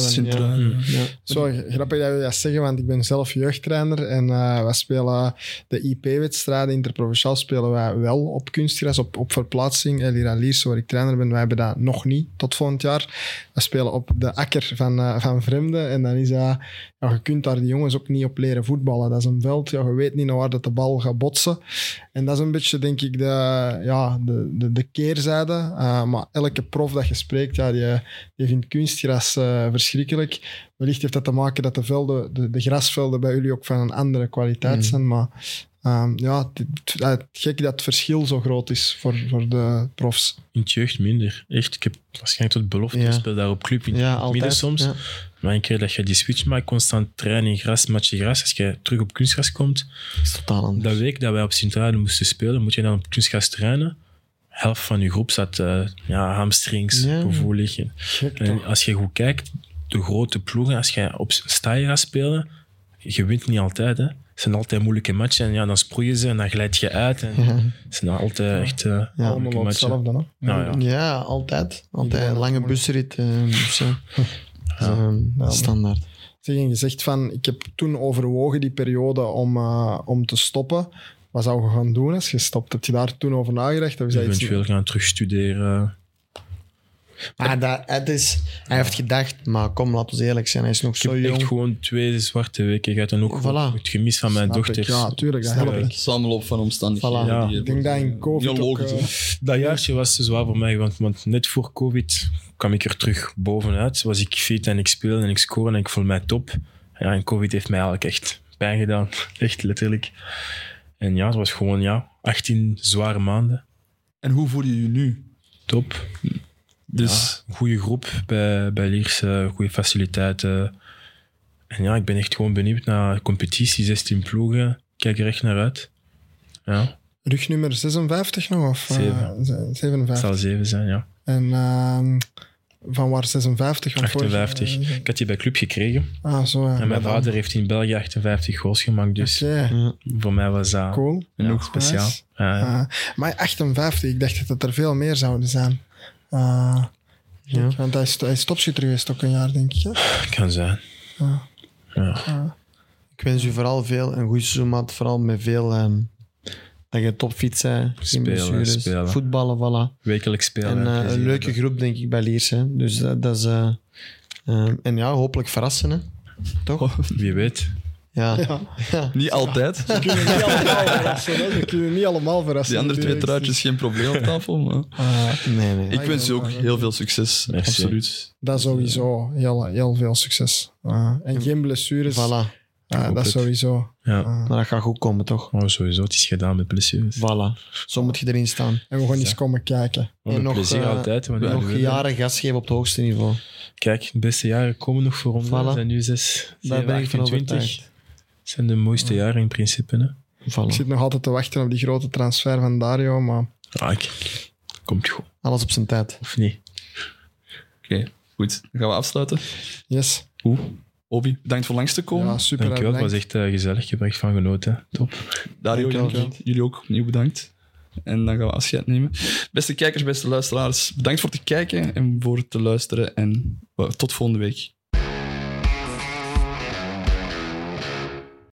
B: Ja.
C: Zo grappig dat we dat zeggen, want ik ben zelf jeugdtrainer en eh wij spelen de IP-wedstrijden, interprovinciaal spelen wij wel op kunstgras, op, op verplaatsing. Elira Liers, waar ik trainer ben, wij hebben dat nog niet tot volgend jaar. We spelen op de akker van, eh, van vreemden en dan is dat, ja, je kunt daar die jongens ook niet op leren voetballen. Dat is een veld, ja, je weet niet naar waar dat de bal gaat botsen. En dat is een beetje, denk ik, de, ja, de, de, de keerzijde. Eh, maar elke prof dat je spreekt, ja, die, die vindt kunstgras eh, verschrikkelijk. Wellicht heeft dat te maken dat de, velden, de, de grasvelden bij jullie ook van een andere kwaliteit
B: Mhm.
C: zijn. Maar ehm, ja, het, het, het gek dat het verschil zo groot is voor, voor de profs.
D: In het jeugd minder. Echt, ik heb waarschijnlijk tot belofte
B: Ja.
D: gespeeld daar op club in
B: Ja,
D: het midden soms.
B: Ja.
D: Maar een keer dat je die switch maakt, constant trainen in gras, matje gras, als je terug op kunstgras komt,
B: Dat is totaal anders.
D: dat week dat wij op Sint-Truiden moesten spelen, moet je dan op kunstgras trainen. Helft van je groep zat uh, ja, hamstrings,
B: Ja.
D: gevoelig. En, als je goed kijkt, de grote ploegen, als je op sta je gaat spelen, je wint niet altijd. Hè. Het zijn altijd moeilijke matchen. En ja, dan sproeien ze en dan glijd je uit. En
B: Ja.
D: Het zijn altijd echt uh,
B: Ja.
C: Allemaal
D: matchen.
C: hetzelfde. Hè?
D: Nou ja.
B: Ja, altijd. Altijd een lange busrit. eh, dus, eh, eh,
C: Ja.
B: standaard.
C: Zeg, je zegt van, ik heb toen overwogen die periode om, eh, om te stoppen. Wat zou je gaan doen als je stopt? Heb je daar toen over nagedacht? Of is dat iets-
D: Eventueel gaan terugstuderen.
B: Maar dat, het is, hij heeft gedacht, maar kom, laten we eerlijk zijn. Hij is nog
D: Ik
B: zo
D: heb echt gewoon twee zwarte weken gehad. En ook
B: Voilà.
D: het gemis van mijn
C: Snap ik.
D: dochters.
C: Ja, tuurlijk, dat helpt.
D: ik.
A: Samenloop van omstandigheden.
B: Voilà.
D: Ja.
C: Ik denk dat in
A: eh,
C: COVID ook, eh.
D: Dat jaartje was te zwaar voor mij, want, want net voor COVID kwam ik er terug bovenuit. Was ik fit en ik speelde en ik scoorde en ik voelde mij top. Ja, en COVID heeft mij eigenlijk echt pijn gedaan. Echt letterlijk. En ja, het was gewoon ja, 18 zware maanden.
A: En hoe voel je je nu?
D: Top.
A: Dus
D: Ja, goede groep bij, bij Lierse, goede faciliteiten. En ja, ik ben echt gewoon benieuwd naar competitie, 16 ploegen. Kijk er echt naar uit. Ja,
C: Rugnummer 56 nog? Of, eh,
D: Zeven.
C: ze-
D: het
C: 57.
D: zal 7 zijn, ja.
C: En ehm, van waar 56? Want vorige-
D: 58. Ik had die bij club gekregen.
C: Ah, zo ja.
D: En mijn vader heeft in België 58 goals gemaakt, dus voor mij was dat
C: cool.
D: ja, speciaal.
C: Nice.
D: Ja, ja.
C: Ah, maar 58, ik dacht dat het er veel meer zouden zijn. Ah,
B: Ja.
C: Want hij is, hij is topschutter geweest ook een jaar, denk ik. Hè?
D: kan zijn.
C: Ah.
D: Ja.
C: Ah.
B: Ik wens u vooral veel, een goed seizoen, maat. Vooral met veel... ehm, dat je topfit bent. Geen
D: Spelen,
B: blessures.
D: spelen.
B: Voetballen, voilà.
D: Wekelijks spelen.
B: En eh, een leuke groep, denk ik, bij Liers. Hè. Dus dat, dat is... eh, eh, en ja, hopelijk verrassen, hè. Toch?
D: Wie weet.
B: Ja.
C: Ja.
B: ja.
A: niet altijd.
C: Ze kunnen niet allemaal verrassen. Hè? Ze kunnen niet allemaal verrassen.
A: Die andere twee truitjes geen probleem op tafel. Maar
C: Ah,
B: Nee, nee.
A: ik wens je ook heel veel succes.
D: Merci.
A: Absoluut.
C: dat sowieso. Heel, heel veel succes. Ah, en geen blessures.
B: Voilà.
C: Ah,
D: hoop
C: dat
D: het.
C: sowieso.
D: Ja.
C: Ah.
B: Maar dat gaat goed komen, toch?
D: Oh, sowieso, het is gedaan met blessures.
B: Voilà. Zo moet je erin staan.
C: En we gaan eens komen kijken.
D: Oh,
B: En nog,
D: plezier
B: eh,
D: altijd.
B: Nog jaren gas geven op het hoogste niveau.
D: Kijk, de beste jaren komen nog voor ons.
B: Voilà.
D: We zijn nu 6,
B: Daar ben ik van overtuigd.
D: Het zijn de mooiste jaren in principe. Hè?
C: Ik
B: Voilà.
C: zit nog altijd te wachten op die grote transfer van Dario, maar
D: Ah. Komt goed.
B: Alles op zijn tijd.
D: Of niet?
A: Oké, goed. Dan gaan we afsluiten.
C: yes.
A: Oeh, Obi, bedankt voor langs te komen.
C: Ja, super.
D: Dankjewel, het was echt eh, gezellig. Ik heb er echt van genoten. Top.
A: Dario,
B: Dankjewel,
A: jullie ook opnieuw bedankt. En dan gaan we afscheid nemen. Beste kijkers, beste luisteraars, bedankt voor het kijken en voor het te luisteren. En eh, tot volgende week.